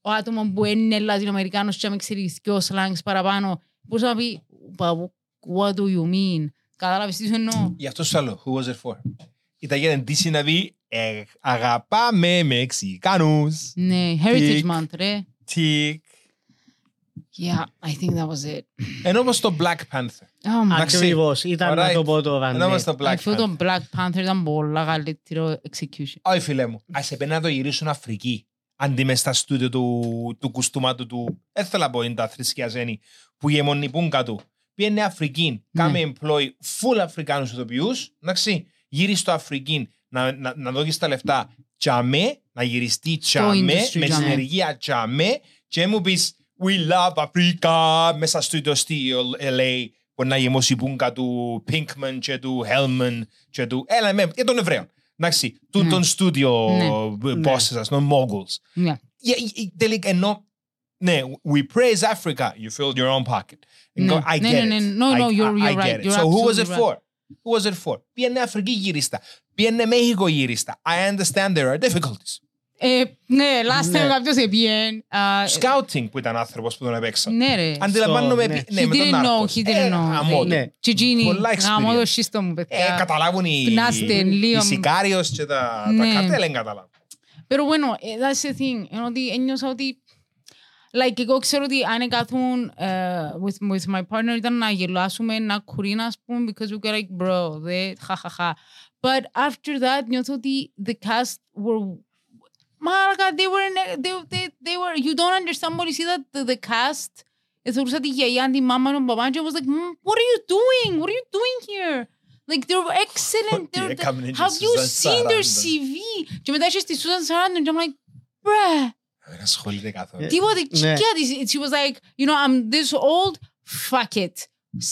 ο άτομο που είναι Λατινοαμερικάνος και να μην ξέρεις και slangs παραπάνω, μπορούσε να πει, «But what do you mean? Κατάλαβες τι σου εννοώ; Γι' αυτό σου λέω, who was it for? Ήταν για να ντύσει να δει ε, αγαπάμε Μεξικάνους. Ναι, Heritage Tick. Month, ρε. Τικ. Yeah, I think that was it. Ενώ όπως το Black Panther. Oh my Εντάξει. Ακριβώς. Ήταν να Alright. το πω το Ενώ όπως Βαντέ. το Black Αυτό Panther. το Black Panther ήταν πολλά καλύτερο execution. Όχι φίλε μου, ας επένε να το γυρίσουν Αφρική. Αντί μες στα στούντιο του, του κουστούμάτου του, έθελα να πω είναι τα θρησκιαζένη, που γεμονιπούν κάτω. Πήγαινε Αφρική, κάμε employ full Αφρικάνους ηθοποιούς, εντάξει, γύρισε στο Αφρική να, να, να δώσεις τα λεφτά τσαμέ, να γυριστεί τσαμέ, industry με τσαμέ. συνεργεία τσαμέ και μου πεις We love Africa μέσα στο ίδιο στη LA που να γεμοσιπούν του Pinkman και του Hellman και του έλα με, και των Εβραίων. Εντάξει, του Ναι. των studio Ναι. bosses σας, των moguls. Yeah. Yeah, y- y- τελικά ενώ ναι, we praise Africa, you fill your own pocket. Ναι. Go, I Ναι, get ναι, it. ναι. No, I, no, you're- I, I you're get right. it. You're So who was it absolutely for? Who was it for? Πήγαινε Αφρική γύριστα. Πήγαινε Μέxico γύριστα. I understand there are difficulties. Ε, ναι, last Ναι. time κάποιος επίεν. α, Scouting που ήταν άνθρωπος που τον έπαιξα. Ναι ρε. Αντιλαμβάνομαι, Στο- ναι. επί- ναι, He με τον didn't know, Νάρκος. he didn't Ε, know. γαμώ το. Ναι. Και εκείνη, Πολλά γάμο το experience. σύστο μου, Ε, παιδιά. καταλάβουν οι, Πνάστε λίγο. οι σικάριος και τα, τα Ναι. καρτέλ δεν καταλάβουν. Pero bueno, eh, that's the thing. Ενώ ότι ένιωσα ότι like, εγώ ξέρω ότι αν καθούν uh, with, with my partner ήταν να γελάσουμε, να κουρίνει, ας πούμε, because we got like, bro, δε, χαχαχα. But after that, νιώθω ότι the cast were Μάρακα, they were, in- they, they, they were, you don't understand what you see that the, the cast θεωρούσα τη γιαγιά, τη μάμα, τον παπά και I was like, "Mm, what are you doing? What are you doing here? Like, they're excellent. Ότι They're, έκαμνε και have you Susan seen their Sarandon. CV? Και μετά είχε στη Susan Sarandon και I'm like, bruh, Δεν ασχολείται καθόλου. τίποτε Ναι. τσικιά της. She was like, you know, I'm this old, fuck it.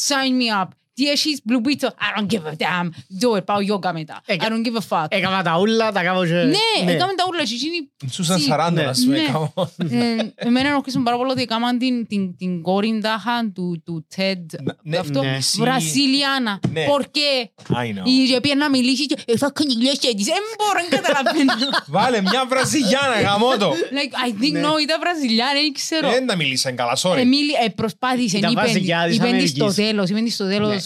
Sign me up. Τι έχεις blue pizza. I don't give a damn. Τζόερ, πάω γιόγκα μετά. I Έκα- don't give a fuck. Έκανα τα ούλα, τα κάνω και... Ναι, έκαμε τα ούλα και εκείνοι Σούσαν Τι- 40 ναι. να σου Ναι. έκανα. Ε, Εμένα ενοχλήσαν πάρα πολύ ότι έκαναν την, την, την κόρη τάχα του, του TED. Ναι, αυτό. ναι. Βραζιλιάνα. Ναι. Por qué? I know. Η οποία πήγε να μιλήσει και «Ε, θα κάνει γλώσσα της. Δεν μπορώ να καταλαβαίνω. Βάλε μια Βραζιλιάνα, γαμώ το. Like, I think Ναι. no, ήταν Βραζιλιάνα, δεν ξέρω. Δεν τα μιλήσαν καλά, sorry. Εμίλη, ε, προσπάθησε, Ήταν είπε, βασιλιά της είπε της στο Αμερικής. τέλος, είπε της στο τέλος.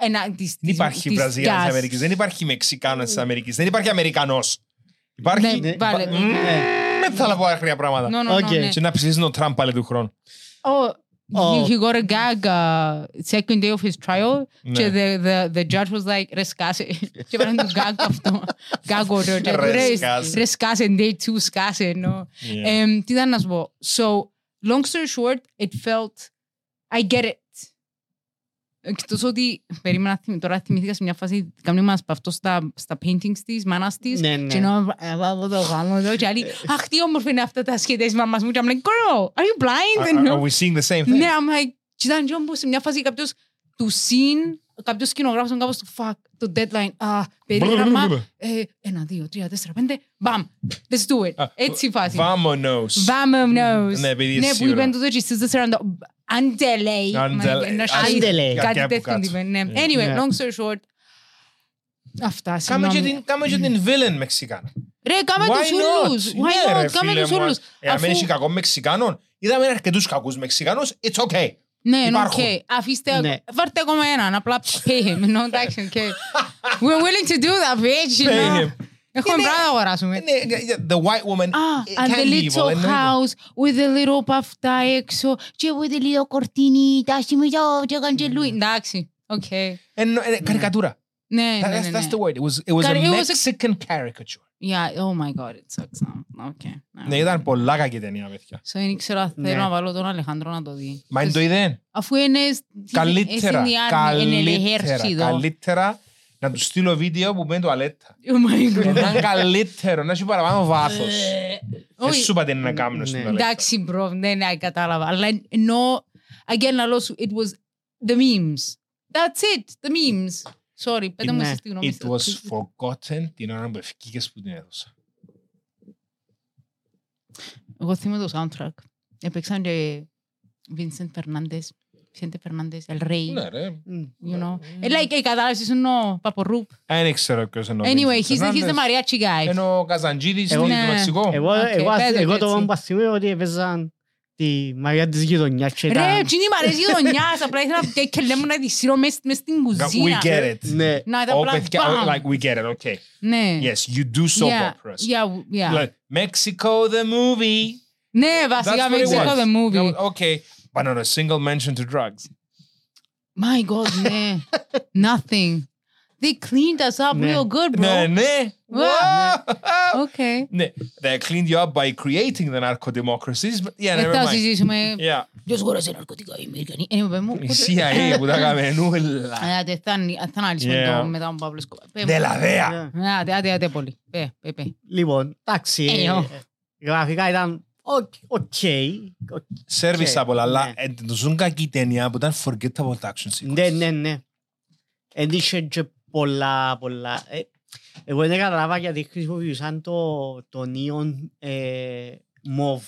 Ένα- της- Δεν της- υπάρχει της Βραζιλιάνος της γιας. Αμερικής, δεν υπάρχει Μεξικάνος της Αμερικής, δεν υπάρχει Αμερικανός. Υπάρχει... Ναι, βάλε. Μμμ, Δεν θα πω άχρια πράγματα. No, no, no, Οκ. ναι. Και να ψηφίσουν τον Τραμπ πάλι του χρόνου. Oh, Oh. he, he got a gag uh, second day of his trial Ναι. και the, the, the judge was like ρε σκάσε και πέραν του gag αυτό gag ωραίο και Ρε ρε- σκάσε. ρε σκάσε day two σκάσε no. Yeah. Εμ, τι ήταν να σου πω so long story short it felt I get it Εκτός ότι περίμενα θυμ- τώρα θυμήθηκα σε μια φάση καμνή μας αυτό στα, στα paintings της, μάνας της Ναι, ναι. και ενώ ε, βάζω το γάμο εδώ και άλλοι αχ τι όμορφα είναι αυτά τα σχέδια της μαμάς μου και I'm like girl are you blind; Are- No. Are we seeing the same thing? Ναι, I'm like, και ήταν και όμως σε μια φάση κάποιος του συν, κάποιος σκηνογράφος κάπως του fuck, το deadline, α, περίγραμμα, ε, ένα, δύο, τρία, τέσσερα, πέντε, μπαμ, let's do it. Α, Έτσι η φάση. Vamonos. Vamonos. Ναι, επειδή Ναι, είναι που είπαν σίγουρα. τότε και στις τέσσερα, άντε λέει. Άντε, Ένα ας- shit, Άντε, Κάτι κάπου τέτοιο κάτω. είπε, ναι. Ναι. Anyway, Ναι. long story short, αυτά, Κάμε και συγγνώμη. την- Κάμε και την villain Μεξικάνα. Ρε, κάμε Why τους not? ούλους. Ναι, Why ρε, not, κάμε φίλε τους μου. ούλους. Ε, αν Αφού- έχει κακό Μεξικάνων, είδαμε αρκετούς κακούς Μεξικάνους, it's okay. Ναι, ναι, Υπάρχουν. οκ. Αφήστε, Ναι. βάρτε ακόμα έναν, απλά pay him. No, εντάξει, οκ. We're willing to do that, bitch, you Pay know; Him. Έχουμε Είναι- πράγματα να αγοράσουμε. Ναι, The white woman Ah, it and can the be little evil, εννοείται. house with the little παυτά έξω και with the little κορτίνι, τα σημεία και καντζελούι. Εντάξει, οκ. Εννο- ε, Καρικατούρα. Ναι, That- ναι, That's ναι. that's the word. It was it was a Καρι- it was a- Mexican caricature. Yeah, oh my god, it sucks now. Okay. Ναι, ήταν πολλά κακή ταινία, παιδιά. So, δεν ξέρω αν Ναι. θέλω να βάλω τον Αλεχάνδρο να το δει. Μα είναι το είδε. Αφού είναι Καλύτερα, είναι καλύτερα, ejército. καλύτερα να του στείλω βίντεο που μπαίνει τουαλέτα. Oh my god. Είναι καλύτερο, να έχει παραπάνω βάθος. Δεν Όχι. σου είπα τι είναι να κάνουν στην Ναι. τουαλέτα. Εντάξει, bro, ναι, ναι, κατάλαβα. Αλλά ενώ, again, να λέω σου, it was the memes. That's it, the memes. Sorry, πέτε μου Ναι. εσείς τη γνώμη It was forgotten την ώρα που ευκήκες που την έδωσα. Εγώ θυμάμαι το soundtrack. Έπαιξαν και Vincent Fernandez, Vicente Fernandez, El Rey, Ναι ρε. you know. Ε, like, ε, κατάλαβες, είναι ο Παπορρούπ. Δεν ξέρω ποιος είναι ο Anyway, Vincent he's the, he's the Fernandez. mariachi guy. Είναι ο Καζαντζίδης Εγώ- του Ναι. Μεξικό. Εγώ, Οκ, εγώ, πες εγώ το το έτσι. μόνο που θυμούμαι ότι έπαιζαν τη Μαρία της γειτονιάς και Ρε, ήταν... τι είναι η μαρέζη γειτονιάς, απλά ήθελα να και λέμε να τη σύρω μες μες στην We κουζίνα. get it. Ναι. Να, τα Ω, απλά παιδιά, μπαμ. like we get it, okay. Ναι. Yes, you do soap Yeah, operas. yeah, yeah. Like, Mexico the movie. Ναι, That's βασικά what it Mexico was. the movie. Okay, but not a single mention to drugs. My God, ναι. Nothing. They cleaned us up Ναι. real good, bro. Ναι, ναι. Wow. Okay. Ναι, they cleaned you up by creating the narco-democracies, but yeah, Δεν never θα mind. συζητήσουμε. Yeah. Ποιος αγοράζει ναρκωτικά οι Αμερικανοί. Ε, πέ μου. Η CIA που τα έκαμε νουλα. Ε, τε, θα ανι- θα αναλύσουμε Yeah. το μετά τον Παύλο Σκόπα. Πέ μου. Δελαδέα. Ναι. Άντε, άντε, άντε πολύ. Πέ, πέ, πέ. Λοιπόν, εντάξει. Ε, ε, ω. Γραφικά ήταν οκ. οκ. Σέρβισα Okay, πολλά, αλλά ναι. ε, το ζουν κακή ταινία που ήταν forgettable action sequence. Ναι, ναι, ναι. Εν είχε και πολλά, πολλά. Ε, Εγώ δεν καταλάβα γιατί χρησιμοποιούσαν το, το νίον ε, μοβ.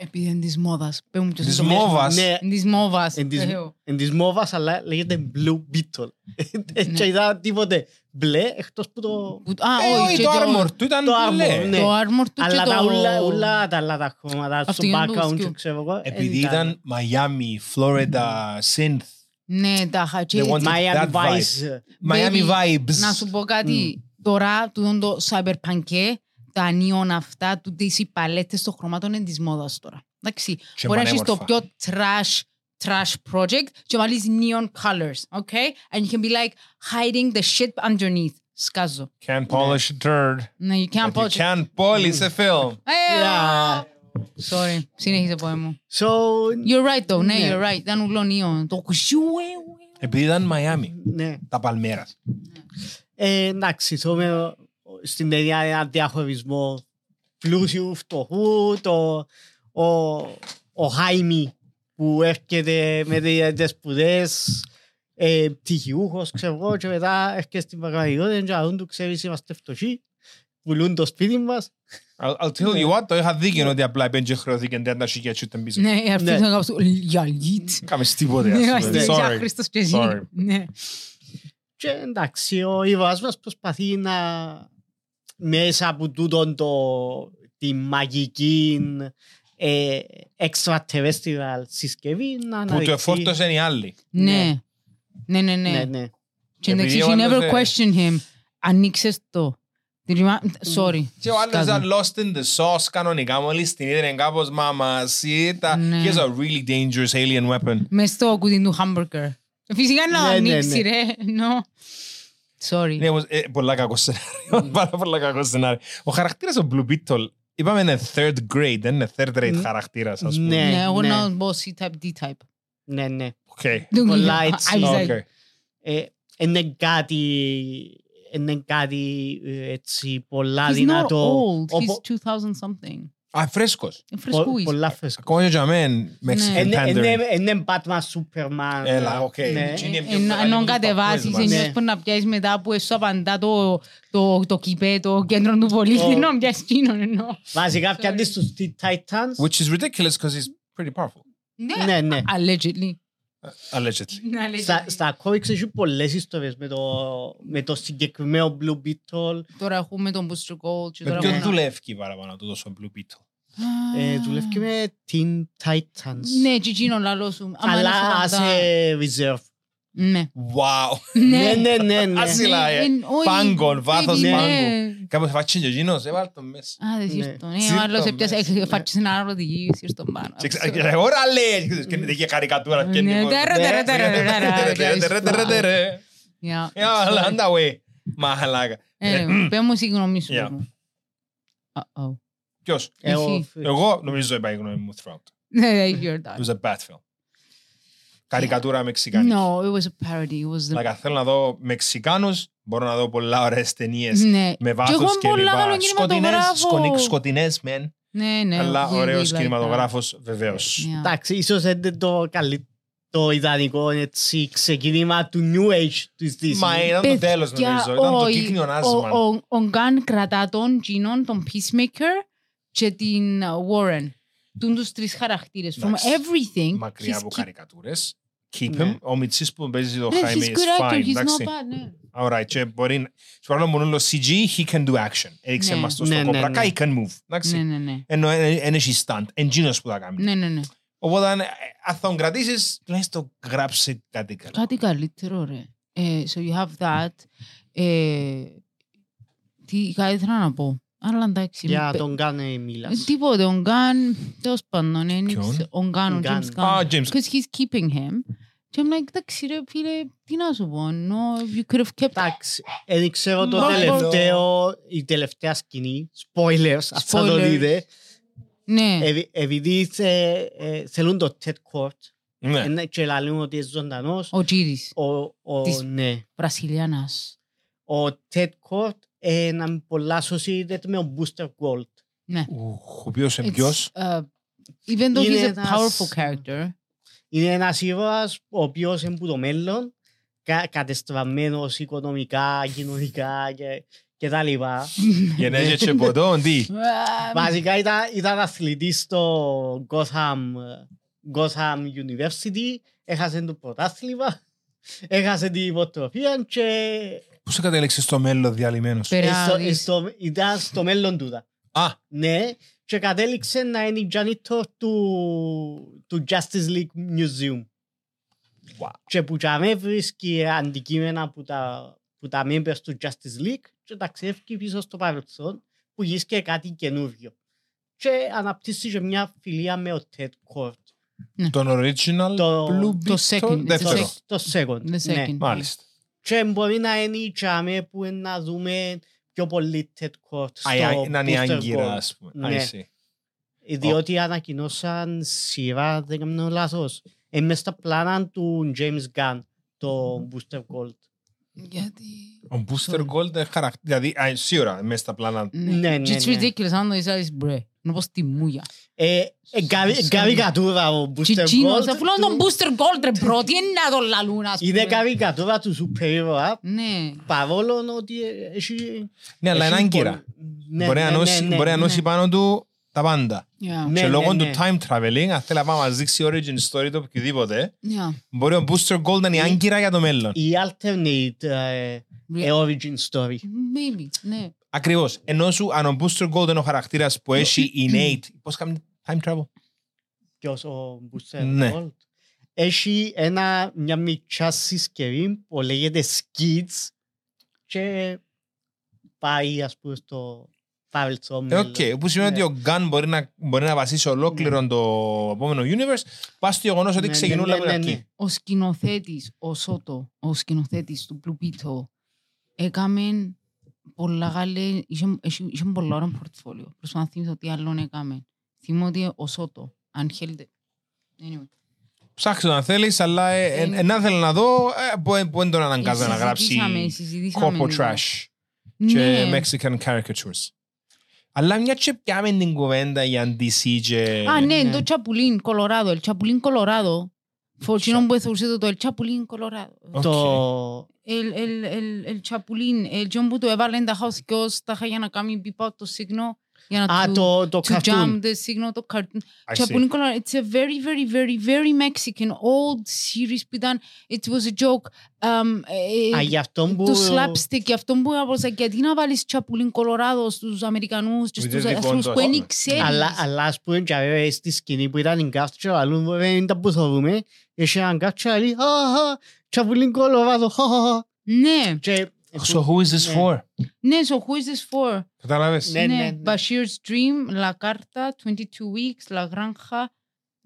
Επειδή είναι της μόδας. Πέ μου ποιος Της είναι το μέσο. μόβας. Ναι, Είναι της μόβας. εν της, Ε, εν της μόβας, αλλά λέγεται Blue Beetle. Ναι. Και είδα τίποτε μπλε, εκτός που το... που- Α, Ε, όχι. όχι, και το armor του ήταν το armor, μπλε. ναι. Το armor του και Αλλά τα το... ούλα, ούλα τα άλλα τα χρώματα Αυτό στο είναι του background σκιού. και ξέρω εγώ. Επειδή δεν ήταν Miami, Florida, synth, Ναι, τα χατσέ. They wanted Miami that vibe. Vice. Miami Baby, vibes. Να σου πω κάτι. Τώρα, του το cyberpunk, τα neon αυτά, του οι παλέτες των χρωμάτων είναι της μόδας τώρα. Εντάξει. Και Μπορεί να έχεις το πανέμορφα. πιο trash trash project και βάλεις neon colors, okay? And you can be like hiding the shit underneath. Σκάζω. Can't polish a turd. Ναι, you can't But you polish. can't polish a film. Ε, Yeah. Sorry, συνέχισε πω μου. So, You're right though, ναι, Ναι. you're right. Ήταν ουλό neon. Το κουσιού, ε, ε. Επειδή ήταν Miami, ναι. τα Παλμέρας. Ε, εντάξει, so, με, στην ταινία ένα διαχωρισμό πλούσιου, φτωχού, το, ο, ο Χάιμι που έρχεται με τις σπουδές, ε, πτυχιούχος, ξέρω εγώ, και μετά έρχεται στην πραγματικότητα και αν του ξέρεις είμαστε φτωχοί, πουλούν το σπίτι μας. I'll, I'll tell you what, το είχα δίκιο ότι απλά πέντε χρεώθηκε 30 χιλιάδες και πίσω. Ναι, αυτό Ναι. είναι κάπως για λίτ. Κάμες τίποτε, Ναι, ας πούμε. είμαστε για Sorry. Χριστός και εσύ. Sorry. Ναι. Και εντάξει, ο Ιβάς μας προσπαθεί να μέσα από τούτον το, τη μαγική ε, extraterrestrial συσκευή να Που το αναδειχθεί. εφόρτωσαν οι άλλοι. Ναι. Ναι, ναι, Ναι, ναι. ναι. Και Επειδή εντάξει, ο she άλλος, never ε, questioned him. Ανοίξες το. Did you ma- Sorry. Και ο άλλος Σκάζω. ήταν lost in the sauce κανονικά, μόλις την είδε κάπως μαμασίτα. Ναι. He has a really dangerous alien weapon. Μες στο κουτί του hamburger. Φυσικά να Ναι, ναι, ανοίξει, ναι. ρε. No. Sorry. Ναι, όμως, ε, πολλά κακό σενάριο. Πάρα πολλά κακό σενάριο. Ο χαρακτήρας ο Blue Beetle, είπαμε είναι third grade, δεν είναι third rate Μ, χαρακτήρας, ας πούμε. ναι. Ναι, εγώ ναι. να μπω C-type, D-type. Ναι, ναι. Οκ. Πολλά έτσι. Isaac. Οκ. Ε, Είναι κάτι, είναι κάτι ε, έτσι πολλά He's not δυνατό. old. Οπο- He's 2000 something. Α, φρέσκος. Είναι πο- φρεσκούης. Πολλά φρέσκο. Ακόμα και για μένα, Mexican Ναι. Είναι- Pandering. Είναι είναι Batman, Superman. Έλα, οκ. Ναι. Τι είναι πιο Ενώ μεγάλη αν που κατεβάσεις, τους Ναι. ενιώς που να πιάσεις μετά που σου απαντά το, το, το κυπέ, το κέντρο του πολίτη, Ο- να πιάσεις εκείνον εννοώ. Βασικά πιάνεις τους Teen Titans. Which is ridiculous because he's pretty powerful. Ναι, ναι. Allegedly. Allegedly. Στα, στα κόμιξ έχει πολλές ιστορίες με το, με το συγκεκριμένο Blue Beetle. Τώρα έχουμε τον Booster Gold και Με τώρα ποιον έχουμε... δουλεύει παραπάνω του τόσο Blue Beetle; Ε, δουλεύει και με Teen Titans. Ναι, και εκείνον λαλό σου. Άμα Αλλά είναι σου as απαντά- a reserve. Ναι. Wow. Ναι, ναι, ναι. ναι. Άσυλα, ε. Ναι, εν- όχι, Πάγκον, βάθος baby, πάγκου. ναι. Κάπως φάτσι και εκείνος, έβαλε τον μέσα. Α, δεν Ναι. σύρτο. Ναι, Σύρτο ο άλλος έπιασε, μέσα. φάτσισε ένα άλλο δική, σύρτο πάνω. Και ξα- και εγώ ρε λέει, και είναι και καρικατούρα. και είναι Ναι, μόνο- τερε, τερε, τερε, τερε, τερε, Τερε, τερε, τερε, τερε. Yeah. Ε, αλλά, άντα, 喂. Μαλάκα. Anyway, πες μου συγγνώμη σου. Yeah. Uh-oh. Ποιος; Εγώ, Εσύ. Εγώ νομίζω είπα η γνώμη μου throughout. Ναι, you're It done. was a bad film. Καρικατούρα μεξικάνικης. No, it was a parody. It was the... Like, θέλω να δω Μεξικάνους, μπορώ να δω πολλά ωραίες ταινίες Ναι. με Και έχω βάθος και πολλά καλό λοιπά. Σκοτεινές, κινηματογράφο. σκονι- σκοτεινές μεν, Ναι, ναι. αλλά we- we ωραίος like κινηματογράφος βεβαίως. that. Yeah. Εντάξει, ίσως είναι το καλύτερο το ιδανικό έτσι, ξεκίνημα του New Age της DC. Μα ήταν το Παιδιά, τέλος νομίζω, ήταν το όχι. κύκνιο Ο- άσμα. ο- Ο Γκάν κρατά τον Τζίνον, τον Peacemaker και την uh, Warren. Τούν τους τρεις χαρακτήρες. From Εντάξει. everything. Μακριά he's από keep- καρικατούρες. Keep Ναι. him. Ο Μιτσής που παίζει το Ναι, Jaime he's is good actor, fine. he's not εντάξει. bad, ναι. Alright, και μπορεί... Σου παρόλο μόνο το CG, he can do action. Έδειξε Ναι. μας το Ναι, στο ναι, κοπρακά, ναι. he can move. Ναι, Εντάξει. ναι, ναι. Ενώ δεν έχει stunt. Εντζίνος που θα κάνει. Ναι, ναι, ναι. Οπότε αν αν θα τον κρατήσεις, τουλάχιστον γράψε κάτι καλό. Κάτι καλύτερο, ρε. Ε, so you have that. Ε, τι κάτι ήθελα να πω. Αλλά εντάξει. Για πε- τον Γκάνε Ε, μιλάς. Τίποτε, ο Γκάν, τέλος πάντων, είναι Ποιον; ο Γκάν, ο Γκάν. James Gunn. Α, James. Because he's keeping him. Και I'm like, εντάξει ρε φίλε, τι να σου πω, no, you could have kept... Εντάξει, δεν ξέρω το Μα, τελευταίο, η τελευταία σκηνή, spoilers, αν θα το Spoilers. δείτε, Ναι, Ευ- επειδή θε- ε, θέλουν το Ted Court Ναι. είναι και λαλούν ότι είναι ζωντανός, ο Τζίρις, ο, ο, Της- ναι, Βρασιλιάνας. ο Ted Court είναι πολλά associated με ο Booster Gold. Ναι. Ουχ, Ο οποίος είναι It's, ποιος. uh, even though Είναι he's a ένας- powerful character, Είναι ένας ήρωας ο οποίος είναι που το μέλλον, κα, κατεστραμμένος οικονομικά, κοινωνικά και, και τα λοιπά. Γενέζε και ποτόν, τι; uh, Βασικά ήταν, ήταν αθλητής στο Gotham, Gotham University, έχασε το πρωτάθλημα, έχασε την υποτροφία και Πού σε κατέληξες στο μέλλον διαλυμένος; Πέρα- ε, στο, ε, Περάδεις. στο, ήταν στο μέλλον τούτα. Α, Ναι, και κατέληξε να είναι η janitor του, του Justice League Museum. Wow. Και που τζαμέ βρίσκει αντικείμενα που τα, που τα members του Justice League και ταξιδεύει πίσω στο παρελθόν που γύρισκε κάτι καινούριο. Και αναπτύσσει και μια φιλία με ο Ted Kort. τον original Το- Blue το Beetle. second, Δεύτερο. το Το second. The Ναι. second. Μάλιστα. Και μπορεί να είναι η τζαμέ που είναι να δούμε πιο πολύ Ted Kort στο Α, η- Να είναι η Booster άγκυρα, Gold. ας πούμε. Ναι. I see. Διότι ανακοινώσαν σειρά, δεν κάνω λάθος. Είναι μες στα πλάνα του James Gunn, το Booster Gold. Γιατί... Ο Booster Sorry. Gold είναι χαρακτήρα. Δηλαδή, α, σίγουρα μέσα στα πλάνα. Ναι, ναι, Και it's ναι. ridiculous, αν το εισάγεις μπρε. Είναι όπως τη μούγια. Ε, ε, καρι- Καρικατούρα ο Και Booster εκείνος, Gold. αφού λέω τον του- Booster Gold ρε bro, τι είναι να τον λαλούν ας Είναι πούμε. καρικατούρα του σούπερ ήρωα, Ναι. παρόλο ότι έχει... Ναι, αλλά είναι έχει άγκυρα. πολύ- Ναι, Μπορεί να ναι, νιώσει- ναι, μπορεί να ναι. νιώσει πάνω του τα πάντα. Yeah. Ναι, Και λόγω ναι, του ναι. time traveling, αν θέλει να πάμε να μας δείξει origin story του οποιοδήποτε, Yeah. μπορεί ο Booster Gold να είναι η Ή- άγκυρα για το μέλλον. Η alternate ε, ε, origin story. Maybe, ναι. Ακριβώς. Ενώ σου, αν ο Booster Gold είναι ο χαρακτήρας που έχει innate, πώς κάνει time travel; Ποιος ο Booster Ναι. Gold; Έχει ένα, μια μικρά συσκευή που λέγεται Skeets και πάει ας πούμε στο παρελθόν Ε, μέλλον. Οκ, που σημαίνει Ναι. ότι ο Gunn μπορεί να, μπορεί να βασίσει ολόκληρο το επόμενο universe πας στο γεγονός ότι Ναι, ξεκινούν ναι, από την ναι, ναι. αρχή. Ο σκηνοθέτης, ο Σότο, ο σκηνοθέτης του Blue Beetle, έκαμε πολλά καλή, είχε, είχε, είχε πολλά ωραίο πορτφόλιο. Προσπαθώ να θυμηθώ τι άλλον έκαμε. Θυμώ ότι ο Σότο, αν χέλτε. Anyway. Ψάξε το αν θέλεις, αλλά ε, ε, Ε, ε, να θέλω να δω ε, που που δεν τον αναγκάζει να γράψει Συζητήσαμε, συζητήσαμε. corpo λίγο. trash και Ναι. Mexican caricatures. Αλλά μια και πιάμε την κουβέντα για DC και... Α, ναι, Ναι. το Chapulín Colorado. El Chapulín Colorado. Φορτσίνο που θεωρούσε το El Chapulín Colorado. Οκ. Το... El, el, el, el Chapulín, el John που το έβαλε τα house και ως τα είχα για να κάνει beep out το σύγνο. Για να Α, του- το, το to jump cartoon. the signal, το cartoon. I see. Chapulín Colorado, it's a very, very, very, very Mexican old series που ήταν, it was a joke. Um, ε, Α, γι' αυτό που... το slapstick, και αυτό που έπρεπε, γιατί να βάλεις Chapulín Colorado στους Αμερικανούς και With στους the ανθρώπους που Bondos. δεν ξέρεις. Αλλά, αλλά ας πούμε και βέβαια στη σκηνή που ήταν η καύτσα, αλλού που δεν ήταν που θεωρούμε, είχε έναν καύτσα, λέει, «Αχα, τσαπουλίν κολοβάδο, χαχαχα». Ναι, So Και- who is this Ναι. for? ναι, so who is this for? Κατάλαβες; Ναι, ναι, Ναι, ναι. Bashir's Dream, La Carta, 22 Weeks, La Granja.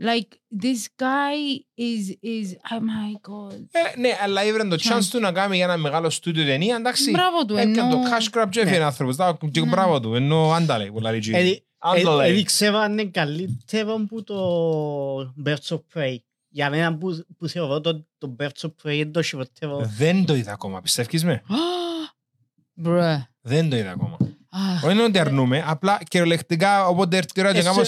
Like, this guy is, is, oh my god. Ε, ναι, αλλά ήβρε το chance του να κάνει για ένα μεγάλο στούντιο ταινία, εντάξει. Μπράβο του, Έπιαν ενώ... το cash grab και έφυγε Ναι. άνθρωπος. Τα- Και Ναι. μπράβο του, ενώ άνταλε που λέει G. Ε, Άνταλε. Έδειξε αν είναι καλύτερο που το Birds of Prey. Για μένα που, που θεωρώ το, το Birds of Prey είναι το χειρότερο. Δεν το είδα ακόμα, πιστεύεις με; Bruh. Δεν το είδα ακόμα. Ah, Όχι είναι ότι αρνούμε, απλά κυριολεκτικά όποτε έρθει η ώρα και κάμω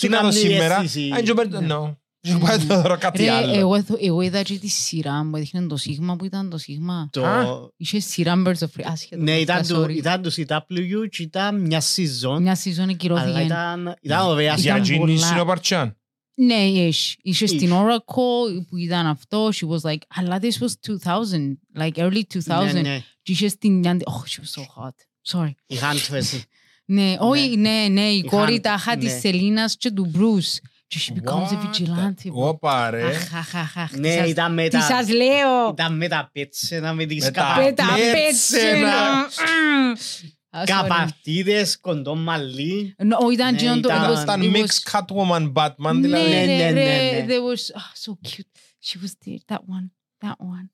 τι να δω σήμερα. Αν και παίρνω, no. Και πάει το δω κάτι Ρε, άλλο. εγώ, εθ- εγώ είδα και τη σειρά που έδειχνε το Σίγμα που ήταν το Σίγμα; Α. Είχε σειρά Birds of Prey. Άσχετο. Ναι, ήταν Ah, του, sorry. ήταν του CW και ήταν μια season. Μια σεζόν Αλλά εκυρώθηκε. ήταν, ήταν ωραία. Για ήταν Τζίνι πολλά. Σινοπαρτσάν. Ναι, είχε. Είχε στην Είχε. Oracle που ήταν αυτό. She was like, αλλά this was 2000. Like early 2000. Ναι, ναι. Και είχε στην Νιάντη. Oh, she was so hot. Sorry. Η Huntress. Ναι, όχι, ναι, ναι, η Είχαν- κόρη τάχα της ναι. Σελίνας και του Μπρούς. Και she becomes a What vigilante. the- Όπα ρε. Αχ, αχ, αχ, αχ. Ναι, τι σας- ήταν με Τι τα... σας λέω. Ήταν με τα πέτσενα, με τις Με τα καπα- Με τα πέτσενα. πέτσενα. Α, sorry. καπαρτίδες, κοντό μαλλί. No, όχι, ήταν Ναι, εκείνον το- ήταν- it was- Ήταν it was- mix Catwoman Batman, Ναι, δηλαδή. Ναι, ρε, ναι, ρε, ναι, ναι. there was- ah, so cute. She was there, that one, that one.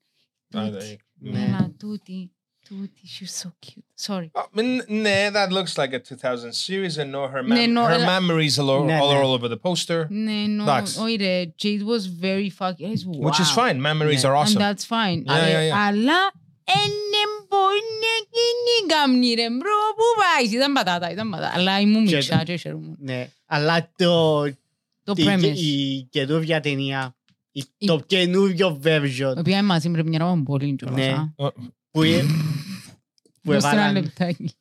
Α, Τούτη. ναι. Ναι. Έλα, τούτη, τούτη, she was so cute. Sorry. Oh, mm, Ναι, that looks like a 2000 series and no, her, mem- Ναι, no, her αλλά- memories all, all, Ναι, all, ναι. over the poster, Ναι, no, Εντάξει. όχι ρε, Jade was very fucking, it's which is wow. fine. Memories Ναι. are And awesome. that's fine. Yeah, yeah, yeah. Αλλά είναι μπορεί να γίνει καμνή ρε μπρο, πού πάει. Ήταν πατάτα, ήταν πατάτα. Αλλά ήμουν Και- μιξά και χαιρόμουν. Ναι. Αλλά το, Το τη- premise. η καινούργια ταινία, η- Η- το καινούριο version Οποία είναι μαζί πρέπει να ρώμουν πολύ κιόλας, Ναι. α. που, ε- που Δώστε ένα έβαλαν λεπτάκι.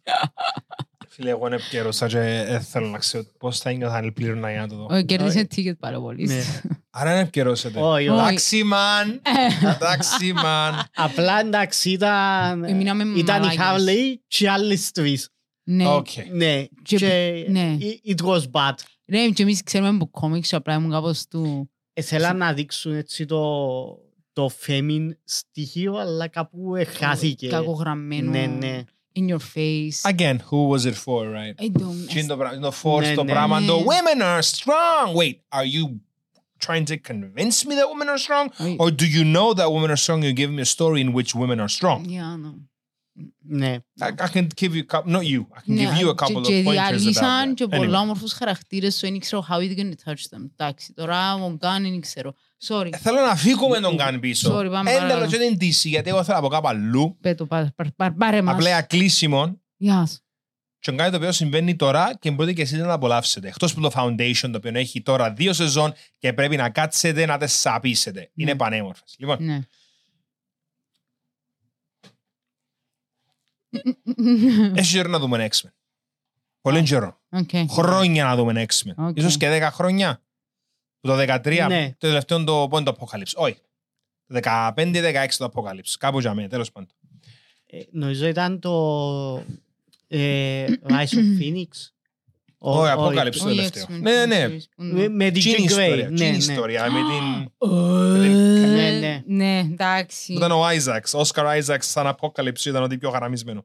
Φίλε, εγώ είναι επικαιρώσα και δεν θέλω να ξέρω πώς θα είναι αν πλήρωνα για να το δω. Όχι, κέρδισε Όχι. ticket πάρα πολύ. Ναι. Άρα εν επκιερώσετε. Όχι, όχι. Εντάξει, man. Εντάξει, man. Απλά εντάξει ήταν, Εμείναμε ήταν η μαλάκες. Harley και άλλες τρεις. Ναι. Οκ. Ναι, Και- και ναι. it- it was bad. Ρε, και εμείς ξέρουμε από κόμιξ και απλά ήμουν κάπως του... Ήθελαν να δείξουν έτσι το, το femin στοιχείο, αλλά κάπου χάθηκε. Κακογραμμένο. Ναι, ναι. In your face. Again, who was it for, right? I don't... Τι είναι το πράγμα, το force Ναι, το ναι. πράγμα, το Ναι. women are strong. Wait, are you trying to convince me that women are strong? Όχι. Or do you know that women are strong? You give me a story in which women are strong. Yeah, no. Ναι. I, I can give you, a couple, not you, I can Ναι, give you a και- couple και of pointers about διαλύσαν that. και Anyway. πολλά όμορφους χαρακτήρες σου, δεν ξέρω how you gonna touch them. Εντάξει, τώρα ο Γκάν δεν ξέρω. Sorry. Θέλω να φύγουμε τον καν πίσω. Sorry, πάμε Ένταλο παρακάτω. και την τύση, γιατί εγώ θέλω να πω κάπου αλλού. Πέτω, πά- πά- πά- πάρε μας. Απλά κλείσιμο Γεια σας. και κάτι το οποίο συμβαίνει τώρα και μπορείτε και εσείς να το απολαύσετε. Εκτός που το Foundation, το οποίο έχει τώρα δύο σεζόν και πρέπει να κάτσετε να τις σαπίσετε. Είναι Ναι. πανέμορφες. Λοιπόν, Ναι. έχει καιρό να δούμε X-Men. Πολύ καιρό. Οκ. Χρόνια να δούμε X-Men. Οκ. Ίσως και 10 χρόνια. Το 13, Ναι. το τελευταίο το πόντο το Apocalypse; Όχι. Το 15-16 το Apocalypse. Κάπου για μένα, τέλος πάντων. Ε, Νομίζω ήταν το ε, Rise of Phoenix. Ο- Όχι, ο- Apocalypse το Όχι, τελευταίο. X-Men. Ναι, ναι. Με, με την Τζιν Jean Grey. ιστορία. Ναι, Τζιν ναι. ιστορία. Με την... Ναι, ναι. Ναι, εντάξει. Ήταν ο Isaacs. Ο Oscar Isaacs σαν Apocalypse ήταν ότι πιο χαραμισμένο.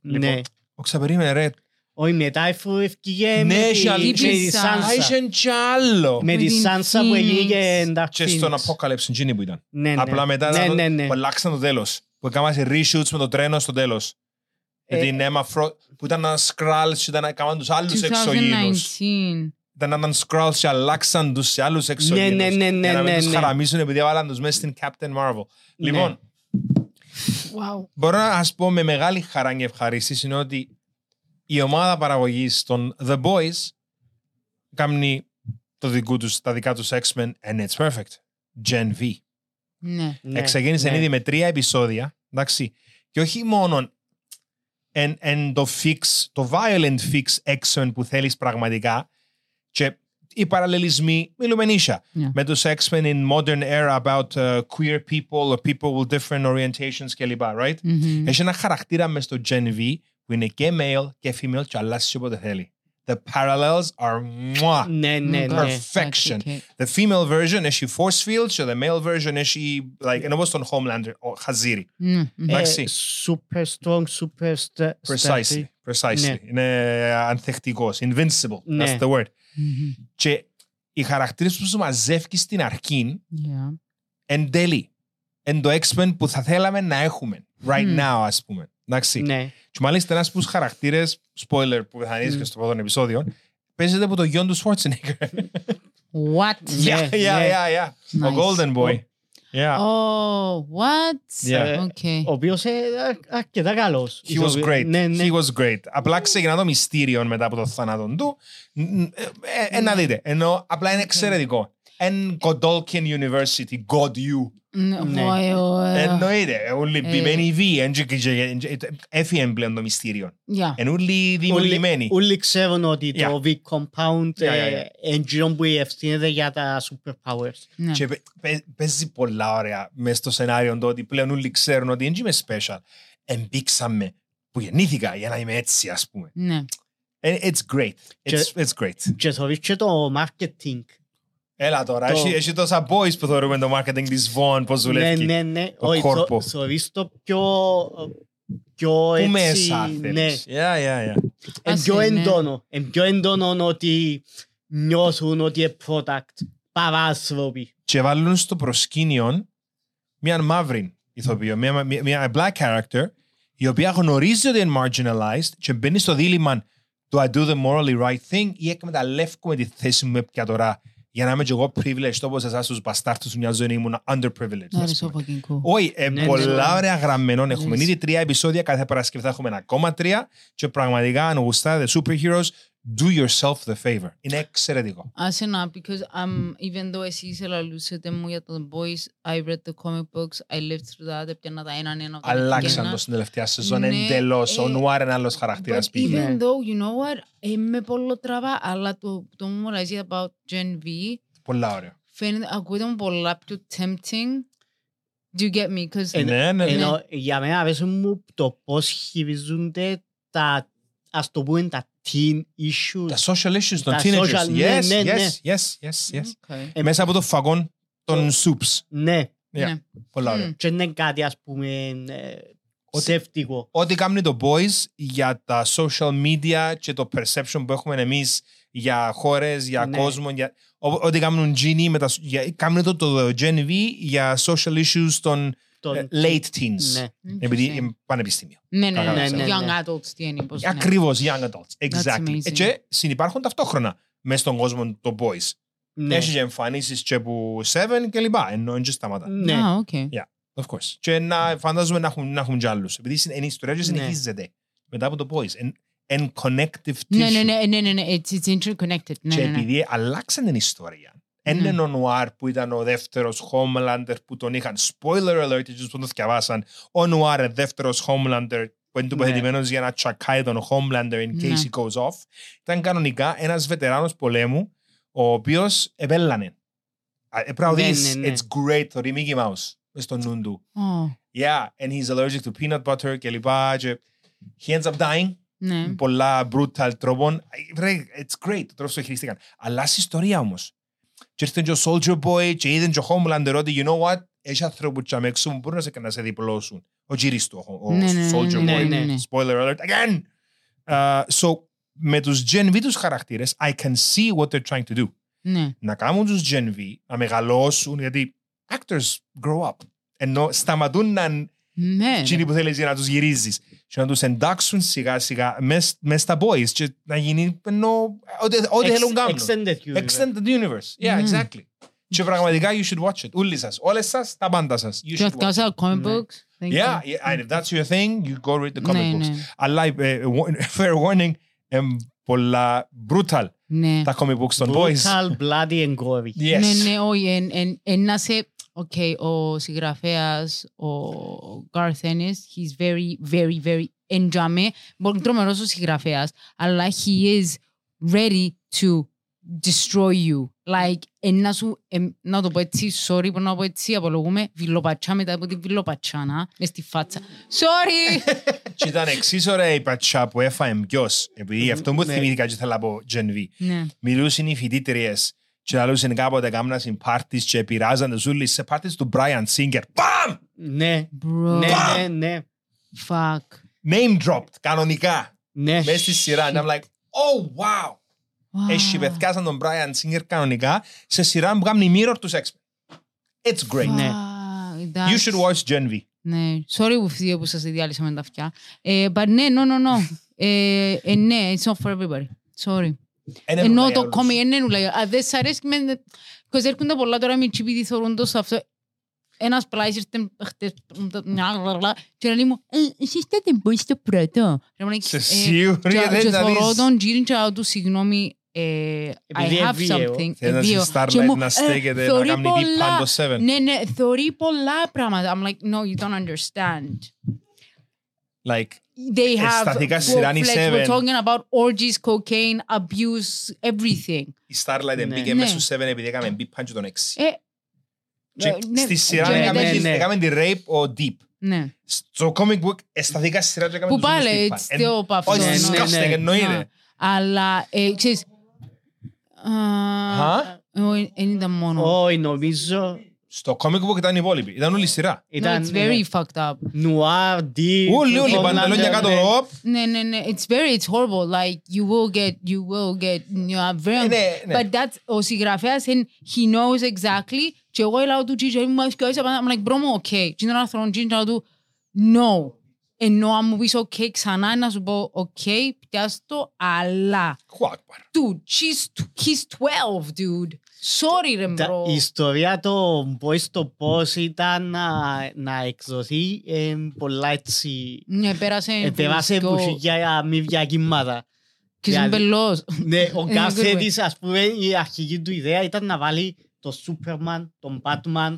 Ναι. Λοιπόν, Ο ξαπερίμενε ρε. Όχι, μετά εφού ευκήγε Ναι, με έχει τη- με αλήθεια. τη Σαν- Σάνσα. Άιχεν κι άλλο. Με τη Με την Σάνσα που Phoenix. έγινε Dark Και στον Phoenix. Apocalypse εκείνη που ήταν. Ναι, ναι. Απλά μετά ναι, ήταν ναι, το- ναι. που αλλάξαν το τέλος. Που έκαναν σε reshoots με το τρένο στο τέλος. Με Ε, την Emma Frost που ήταν ένας Skrulls και ήταν έκαναν τους άλλους εξωγήινους. 2019. Ήταν έναν Skrulls και αλλάξαν τους σε άλλους εξωγήινους. ναι, ναι, ναι, Για να μην ναι, τους ναι. χαραμίσουν επειδή έβαλαν τους μέσα στην Captain Marvel. Ναι. Λοιπόν, Wow. μπορώ να σας πω με μεγάλη χαρά και ευχαρίστηση είναι ότι η ομάδα παραγωγής των The Boys κάνει το δικού τους, τα δικά τους X-Men and it's perfect. Gen V. Ναι. Ναι, Εξεγέννησε ναι. ήδη με τρία επεισόδια. Εντάξει. Και όχι μόνο εν, εν το fix, το violent fix X-Men που θέλεις πραγματικά και οι παραλληλισμοί μιλούμε νύσια. Yeah. Με τους X-Men in modern era about uh, queer people or people with different orientations κλπ. Right? Μμμ. Έχει ένα χαρακτήρα μες στο Gen V που είναι και male και female και αλλάζει όποτε θέλει. The parallels are mwah. Ναι, ναι, Oh, ναι. God. Perfection. Okay. The female version έχει force fields και the male version έχει like, ενώ όπως τον Homelander, ο Χαζίρι. Ναι. Ε, Εντάξει. Super strong, super st- Precisely. sturdy. Precisely. Ναι. Είναι ανθεκτικός. Invincible. Ναι. That's the word. Μμμ. Και οι χαρακτήρες που σου μαζεύει στην αρχή Yeah. εν τέλει. Εν το X-Men που θα θέλαμε να έχουμε. Right Μμ. now, ας πούμε. Εντάξει. Ναι. Και μάλιστα ένας από τους χαρακτήρες, spoiler που θα δεις και Μμ. στο πρώτο επεισόδιο, παίζεται από το γιο του Schwarzenegger. What? Ναι, Yeah, yeah, ναι. yeah, yeah. Ο Nice. Golden Boy. Yeah. Oh, what? Yeah. Okay. Ο οποίος είναι α- αρκετά καλός. He was great. Ναι, ναι. He was great. Απλά ξεκινά το μυστήριο μετά από το θάνατο του. Ν- ε, ε, ε, να δείτε. Ενώ απλά είναι εξαιρετικό. Εν Godolkin University, God you. Ναι. Ναι. Ωε, ωε. Εννοείται. Όλοι Ε. μπημένοι βίοι. εν και- και- και- και- Έφυγε πλέον το μυστήριο. Yeah. Εν όλοι δημιουργημένοι. Όλοι ξέρουν ότι Yeah. το V-Compound Yeah, yeah, yeah. εγγύρω που ευθύνεται για τα superpowers. Ναι. Και παί- παί- παίζει πολλά ωραία μέσα στο σενάριο το ότι πλέον όλοι ξέρουν ότι δεν είμαι special. Εμπήξαμε που γεννήθηκα για να είμαι έτσι, ας πούμε. Ναι. And It's great. It's, it's great. Και θεωρείς και το marketing. Έλα τώρα, Το- έχει, έχει τόσα boys που θεωρούμε το marketing της Von, πώς Ναι, δουλεύει. ναι, ναι. το Όχι, θω- κόρπο. θεωρείς το πιο πιο Πού έτσι, μέσα ναι, θέλεις. Yeah, yeah, yeah. εν Ας πιο είναι. έντονο. Εν πιο έντονο ότι νιώθουν ότι είναι product παρά άνθρωποι. Και βάλουν στο προσκήνιο μια μαύρη ηθοποιό, μια, μια, μια black character, η οποία γνωρίζει ότι είναι marginalized και μπαίνει στο δίλημα do I do the morally right thing; ή εκμεταλλεύκομαι τη θέση μου πια τώρα για να είμαι και εγώ privileged όπως εσάς τους μπαστάρτους μια ζωή ήμουν underprivileged. That ας is so πούμε. fucking cool. Όχι, ε, Ναι, ναι, πολλά ναι. ωραία γραμμένο. Έχουμε Yes. ήδη τρία επεισόδια. Κάθε Παρασκευή θα έχουμε ένα ακόμα τρία. Και πραγματικά, αν γουστάτε superheroes, do yourself the favor. Είναι εξαιρετικό. Άσε να, because um, even though εσείς ελαλούσετε μου για το The Boys, I read the comic books, I lived through that, έπιανα τα έναν ένα. Αλλάξαν το στην τελευταία σεζόν Ναι, εντελώς. Ο ε, Νουάρ είναι άλλος χαρακτήρας But πήγε. even Ναι. though, you know what, ε, με πολύ τραβά, αλλά το, το μου αρέσει about Gen V, Πολλά ωραία. φαίνεται, ακούγεται μου πολλά πιο tempting. Do you get me? Because Ε, Ναι, ναι, ναι. Ενώ για μένα αρέσει μου το πώς χειριζούνται τα, ας το πούμε, τα teen issues. Τα social issues των Τα teenagers. social- ναι, Yes, ναι, ναι. yes, yes, yes, yes. Okay. Ε, Μέσα από το φαγόν των soups. Ναι, Yeah. Ναι. Πολλά ωραία. Μμ. και δεν είναι κάτι ας πούμε ε, Ότι- ψεύτικο. Ό,τι κάνει το Boys για τα social media και το perception που έχουμε εμείς για χώρες, για Ναι. κόσμο, για... ό- ό,τι κάνουν Genie, με τα... για... κάνουν το, το Gen V για social issues των Τον- ε, late teens. Ναι. Επειδή Interesting. είναι πανεπιστήμιο. Ναι, ναι, Καλά, ναι, ναι, ναι. ναι. Young adults τι είναι, πώς είναι. Ακριβώς, young adults. Exactly. amazing. Ε, Και συνυπάρχουν ταυτόχρονα μέσα στον κόσμο το Boys. Ναι. Έχεις και εμφανίσεις και που Seven και λοιπά. Ενώ δεν και σταματά. Ναι. Α, οκ. Of course. Και να φαντάζομαι να έχουν, να έχουν και άλλους. Επειδή είναι- είναι η ιστορία και Ναι. συνεχίζεται. Μετά από το Boys. Εν, εν connective Ναι, tissue. ναι, ναι, ναι, ναι, ναι, it's, it's interconnected. Ναι, Και ναι, ναι. επειδή αλλάξαν την ιστορία. Ναι. Ένα είναι ο Νουάρ που ήταν ο δεύτερος Homelander που τον είχαν. Spoiler alert, εκείνους που τον θυκευάσαν. Ο Νουάρ, ο δεύτερος Homelander που είναι τοποθετημένος για να τσακάει τον Homelander in case Ναι. he goes off. Ήταν κανονικά ένας βετεράνος πολέμου ο οποίος επέλανε. Α, ε, Πρέπει να Ναι, δεις, ναι, ναι. it's great, το Mickey Mouse, μες στο νου του. Ω, Yeah, and he's allergic to peanut butter και λοιπά. Και he ends up dying Ναι. πολλά brutal τρόπων. Ρε, It's great το τρόπος που το χειριστήκαν. Αλλά στην ιστορία όμως. Και ήρθε και ο Soldier Boy και είδαν και ο Homelander ότι you know what, έχει ανθρώπους και αμέξω που μπορούν να σε, να σε διπλώσουν. Ο γύρις του, ο, ο Ναι, ναι, ναι, Soldier ναι, Boy. ναι, ναι. Spoiler alert again. Uh, so, με τους Gen V τους χαρακτήρες, I can see what they're trying to do. Ναι. Να κάνουν τους Gen V, να μεγαλώσουν, γιατί actors grow up. Ενώ σταματούν να Ναι. εκείνοι που θέλεις για να τους γυρίζεις και να τους εντάξουν σιγά σιγά μες, μες στα boys και να γίνει ενώ, ό,τι, ό,τι Ex- θέλουν κάνουν. Extended universe. Extended universe. Yeah, Mm. exactly. Και πραγματικά you should watch it. Όλοι σας. Όλες σας, τα πάντα σας. You Και should watch it. αθηκάσα comic Ναι. books. Thank Yeah, you. yeah, and if that's your thing, you go read the comic Ναι, books. ναι. Αλλά, ε, wa- fair warning, εμ πολλά brutal Ναι. τα comic books των boys. Brutal, bloody and gory. Yes. Ναι, ναι, όχι, εν, εν, εν να σε... Οκ, ο συγγραφέας, ο Garth Ennis, he's very, very, very εντιαμε. Μπορεί τρομερός ο συγγραφέας, αλλά he is ready to destroy you. Like, εν να σου, εν, να το πω έτσι, sorry που να το πω έτσι, απολογούμε, βιλοπατσά μετά από τη βιλοπατσάνα, μες στη φάτσα. Sorry! Και ήταν εξής ωραία η πατσά που έφαε ποιος. Επειδή αυτό που Ναι. θυμήθηκα και θέλω να πω Gen V. ναι. μιλούσαν οι φοιτήτριες και λαλούσαν κάποτε κάμνασαν πάρτις και πειράζαν τους ούλους σε πάρτις του Brian Singer. Μπαμ! Ναι, Bro, ναι, ναι, ναι. fuck. Name dropped, κανονικά. Ναι. Μέσα στη σειρά. And I'm like, oh wow. Wow. Έχει πεθκάσαν τον Brian Singer κανονικά σε σειρά που κάνει mirror τους X-Men. It's great. Ναι. Fuck, You that's- should watch Gen V. Ναι, sorry που φύγε που σας διάλυσα με τα αυτιά. Ε, but ναι, no, no, no. Ε, ε, ναι, it's not for everybody. Sorry. Εν Ενώ εννοώ το για κόμι όλους. είναι νουλα. Αν δεν σ' αρέσει, με... Because έρχονται πολλά τώρα με τσιπίδι θωρούν το σε αυτό. Ένας πλάις ήρθε χτες και λέει μου «Ε, εσείς δεν μπορεί στο πρώτο. Και μου Σε λέει, σίγουρη, ε, και- δεν και θα θωρώ δεις. τον Τζίριν και λέω του συγγνώμη ε, I Επειδή have εβίαιο. something. Θέλεις να εβίαιο». στη Και μου, Starlight να «Ε, στέκεται, να θωρεί κάνει deep πολλά». πάνω 7. Ναι, ναι, θωρεί πολλά πράγματα. I'm like, no, you don't understand. Like, They have Αισθανθήκα στη σειρά είναι full fledged- Seven. We're talking about orgies, cocaine, abuse, everything. η Starlight Ναι. μπήκε Ναι. μέσα στους 7 επειδή έκαμε beat punch τον 6. Ε, Και ε, ναι, στη σειρά και έκαμε μετά- τη- ναι. έκαμε τη rape ο Deep. Ναι. Στο comic book, αισθανθήκα στη σειρά και έκαμε Που τους πάλι, ούλους it's beat punch. still Εν- από αυτό. Όχι, Ναι, it's ναι, disgusting, ναι. εννοείται. Ναι. Αλλά, ε, ξέρεις, α, Χα; όχι, δεν ήταν μόνο. Όχι, νομίζω Στο comic book ήταν οι υπόλοιποι. Ήταν όλη η σειρά. No, ήταν it's very fucked up. νουάρ, deep, Όλοι, όλοι, Homelander, παντελόνια κάτω, ναι. ροπ. Ναι, ναι, ναι. It's very, it's horrible. Like, you will get, you will get, you are very... Ε, ναι, ναι. But that's, ο συγγραφέας, and he knows exactly. Και εγώ έλαω του τζίτζα, μου αρέσει και έτσι, I'm like, bro, μου, okay. Και είναι ένα θρόνο τζίτζα, να του, no. Ενώ αν μου πεις ok ξανά, να σου πω ok, πιάσ' το, αλλά. Χουάκπαρ. Dude, she's, he's 12, dude. Sorry, ρε, Τα- bro. Η ιστορία των boys το πώς ήταν να, να εκδοθεί ε, πολλά έτσι Ναι, πέρασε. επέβασε φυσικό. που για μη διακύμματα. Και είσαι Δηλαδή- μπελός. Ναι, ο Ε, κάθε good way. της ας πούμε η αρχική του ιδέα ήταν να βάλει το Superman, τον Batman,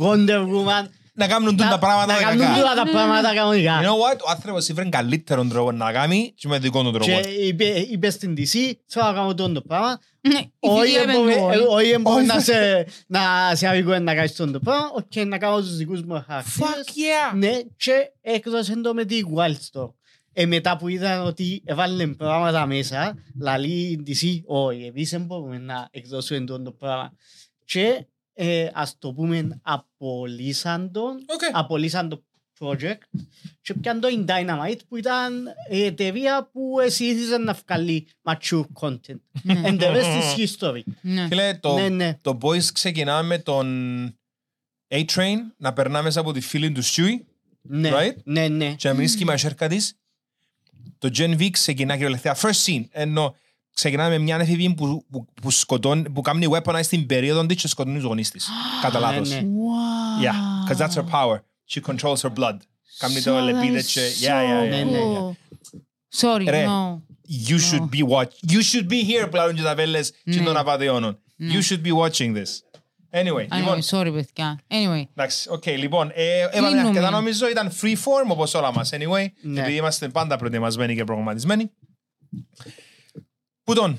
Wonder Woman Να κάνουν τούν να- τα πράγματα να τα κάνουν κακά. όλα τα πράγματα You κανονικά. know what? Ο άνθρωπος ήβρε καλύτερον τρόπο να κάνει και με δικό του τρόπο. Και είπε, είπε στην DC, θέλω να κάνω τον το πράγμα. Ναι, η Όχι φιλία εμπο- με ε, νόη. όχι εμπο- Όχι. να σε να σε αδικούν να κάνεις τον το πράγμα. Οκ, να κάνω τους δικούς μου Fuck χαρακτήρες. yeah! Ναι, και έκδοσε το με τη Wildstorm. Ε, μετά που είδαν ότι έβαλε πράγματα μέσα, λαλεί η DC, όχι, εμείς δεν μπορούμε να εκδώσουμε τον το πράγμα. Και ε, ας το πούμε, απολύσαν τον, Okay. απολύσαν το project και πιαν το in Dynamite που ήταν η εταιρεία που συνήθιζε να βγάλει mature content. Ναι. And the rest is history. Ναι. Φίλε, το, Ναι, ναι. το Boys ξεκινά με τον A-Train να περνά μέσα από τη φίλη του Stewie Ναι, Right? ναι, ναι. και να βρίσκει η μασέρκα της. Το Gen V ξεκινά κυριολεκτικά. First scene. Ενώ ξεκινάμε με μια εφηβή που, που, που, σκοτώνει, που κάνει weaponize την περίοδο της και σκοτώνει τους γονείς της. Κατά λάθος. ναι. Wow. Yeah, because that's her power. She controls her blood. Κάνει το So λεπίδε that is και... Yeah, yeah, Ναι, yeah. ναι, cool. Sorry, Ρε. no. You should be watch. You should be here πλέον και τα βέλες και Ναι. των απαταιώνων. You should be watching this. Anyway, λοιπόν, Anyway, sorry, παιδιά. Anyway, εντάξει, οκ, λοιπόν, ε, έβαλε Κλείνουμε. αρκετά νομίζω, ήταν free form όπως όλα μας, anyway, Ναι. επειδή είμαστε πάντα προετοιμασμένοι και προγραμματισμένοι. Που τον,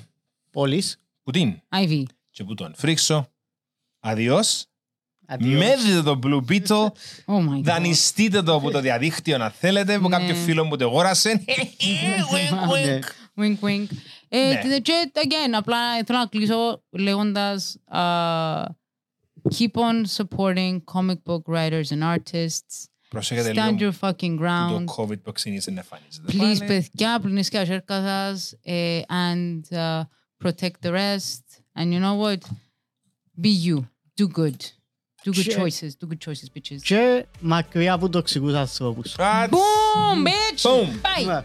Πόλης. που την Ivy. και που τον φρίξω, αδειός, Αντίο. μέδετε το Blue Beetle, Oh my god. δανειστείτε το από το διαδίκτυο αν θέλετε, από Ναι. κάποιο φίλο που το αγόρασε. Ναι. Wink, wink. Ε, Ναι. και- Και, again, απλά θέλω να κλείσω λέγοντας uh, keep on supporting comic book writers and artists. Προσέχετε Stand λίγο your fucking που ground. το COVID που ξεκίνησε να εμφανίζεται. Please, πάλι. παιδιά, πλυνείς και τα σέρκα σας ε, and uh, protect the rest. And you know what? Be you. Do good. Do good Και- choices. Do good choices, bitches. Και μακριά από τοξικούς ανθρώπους. That's- Boom, bitch! Boom. Bye! Ναι.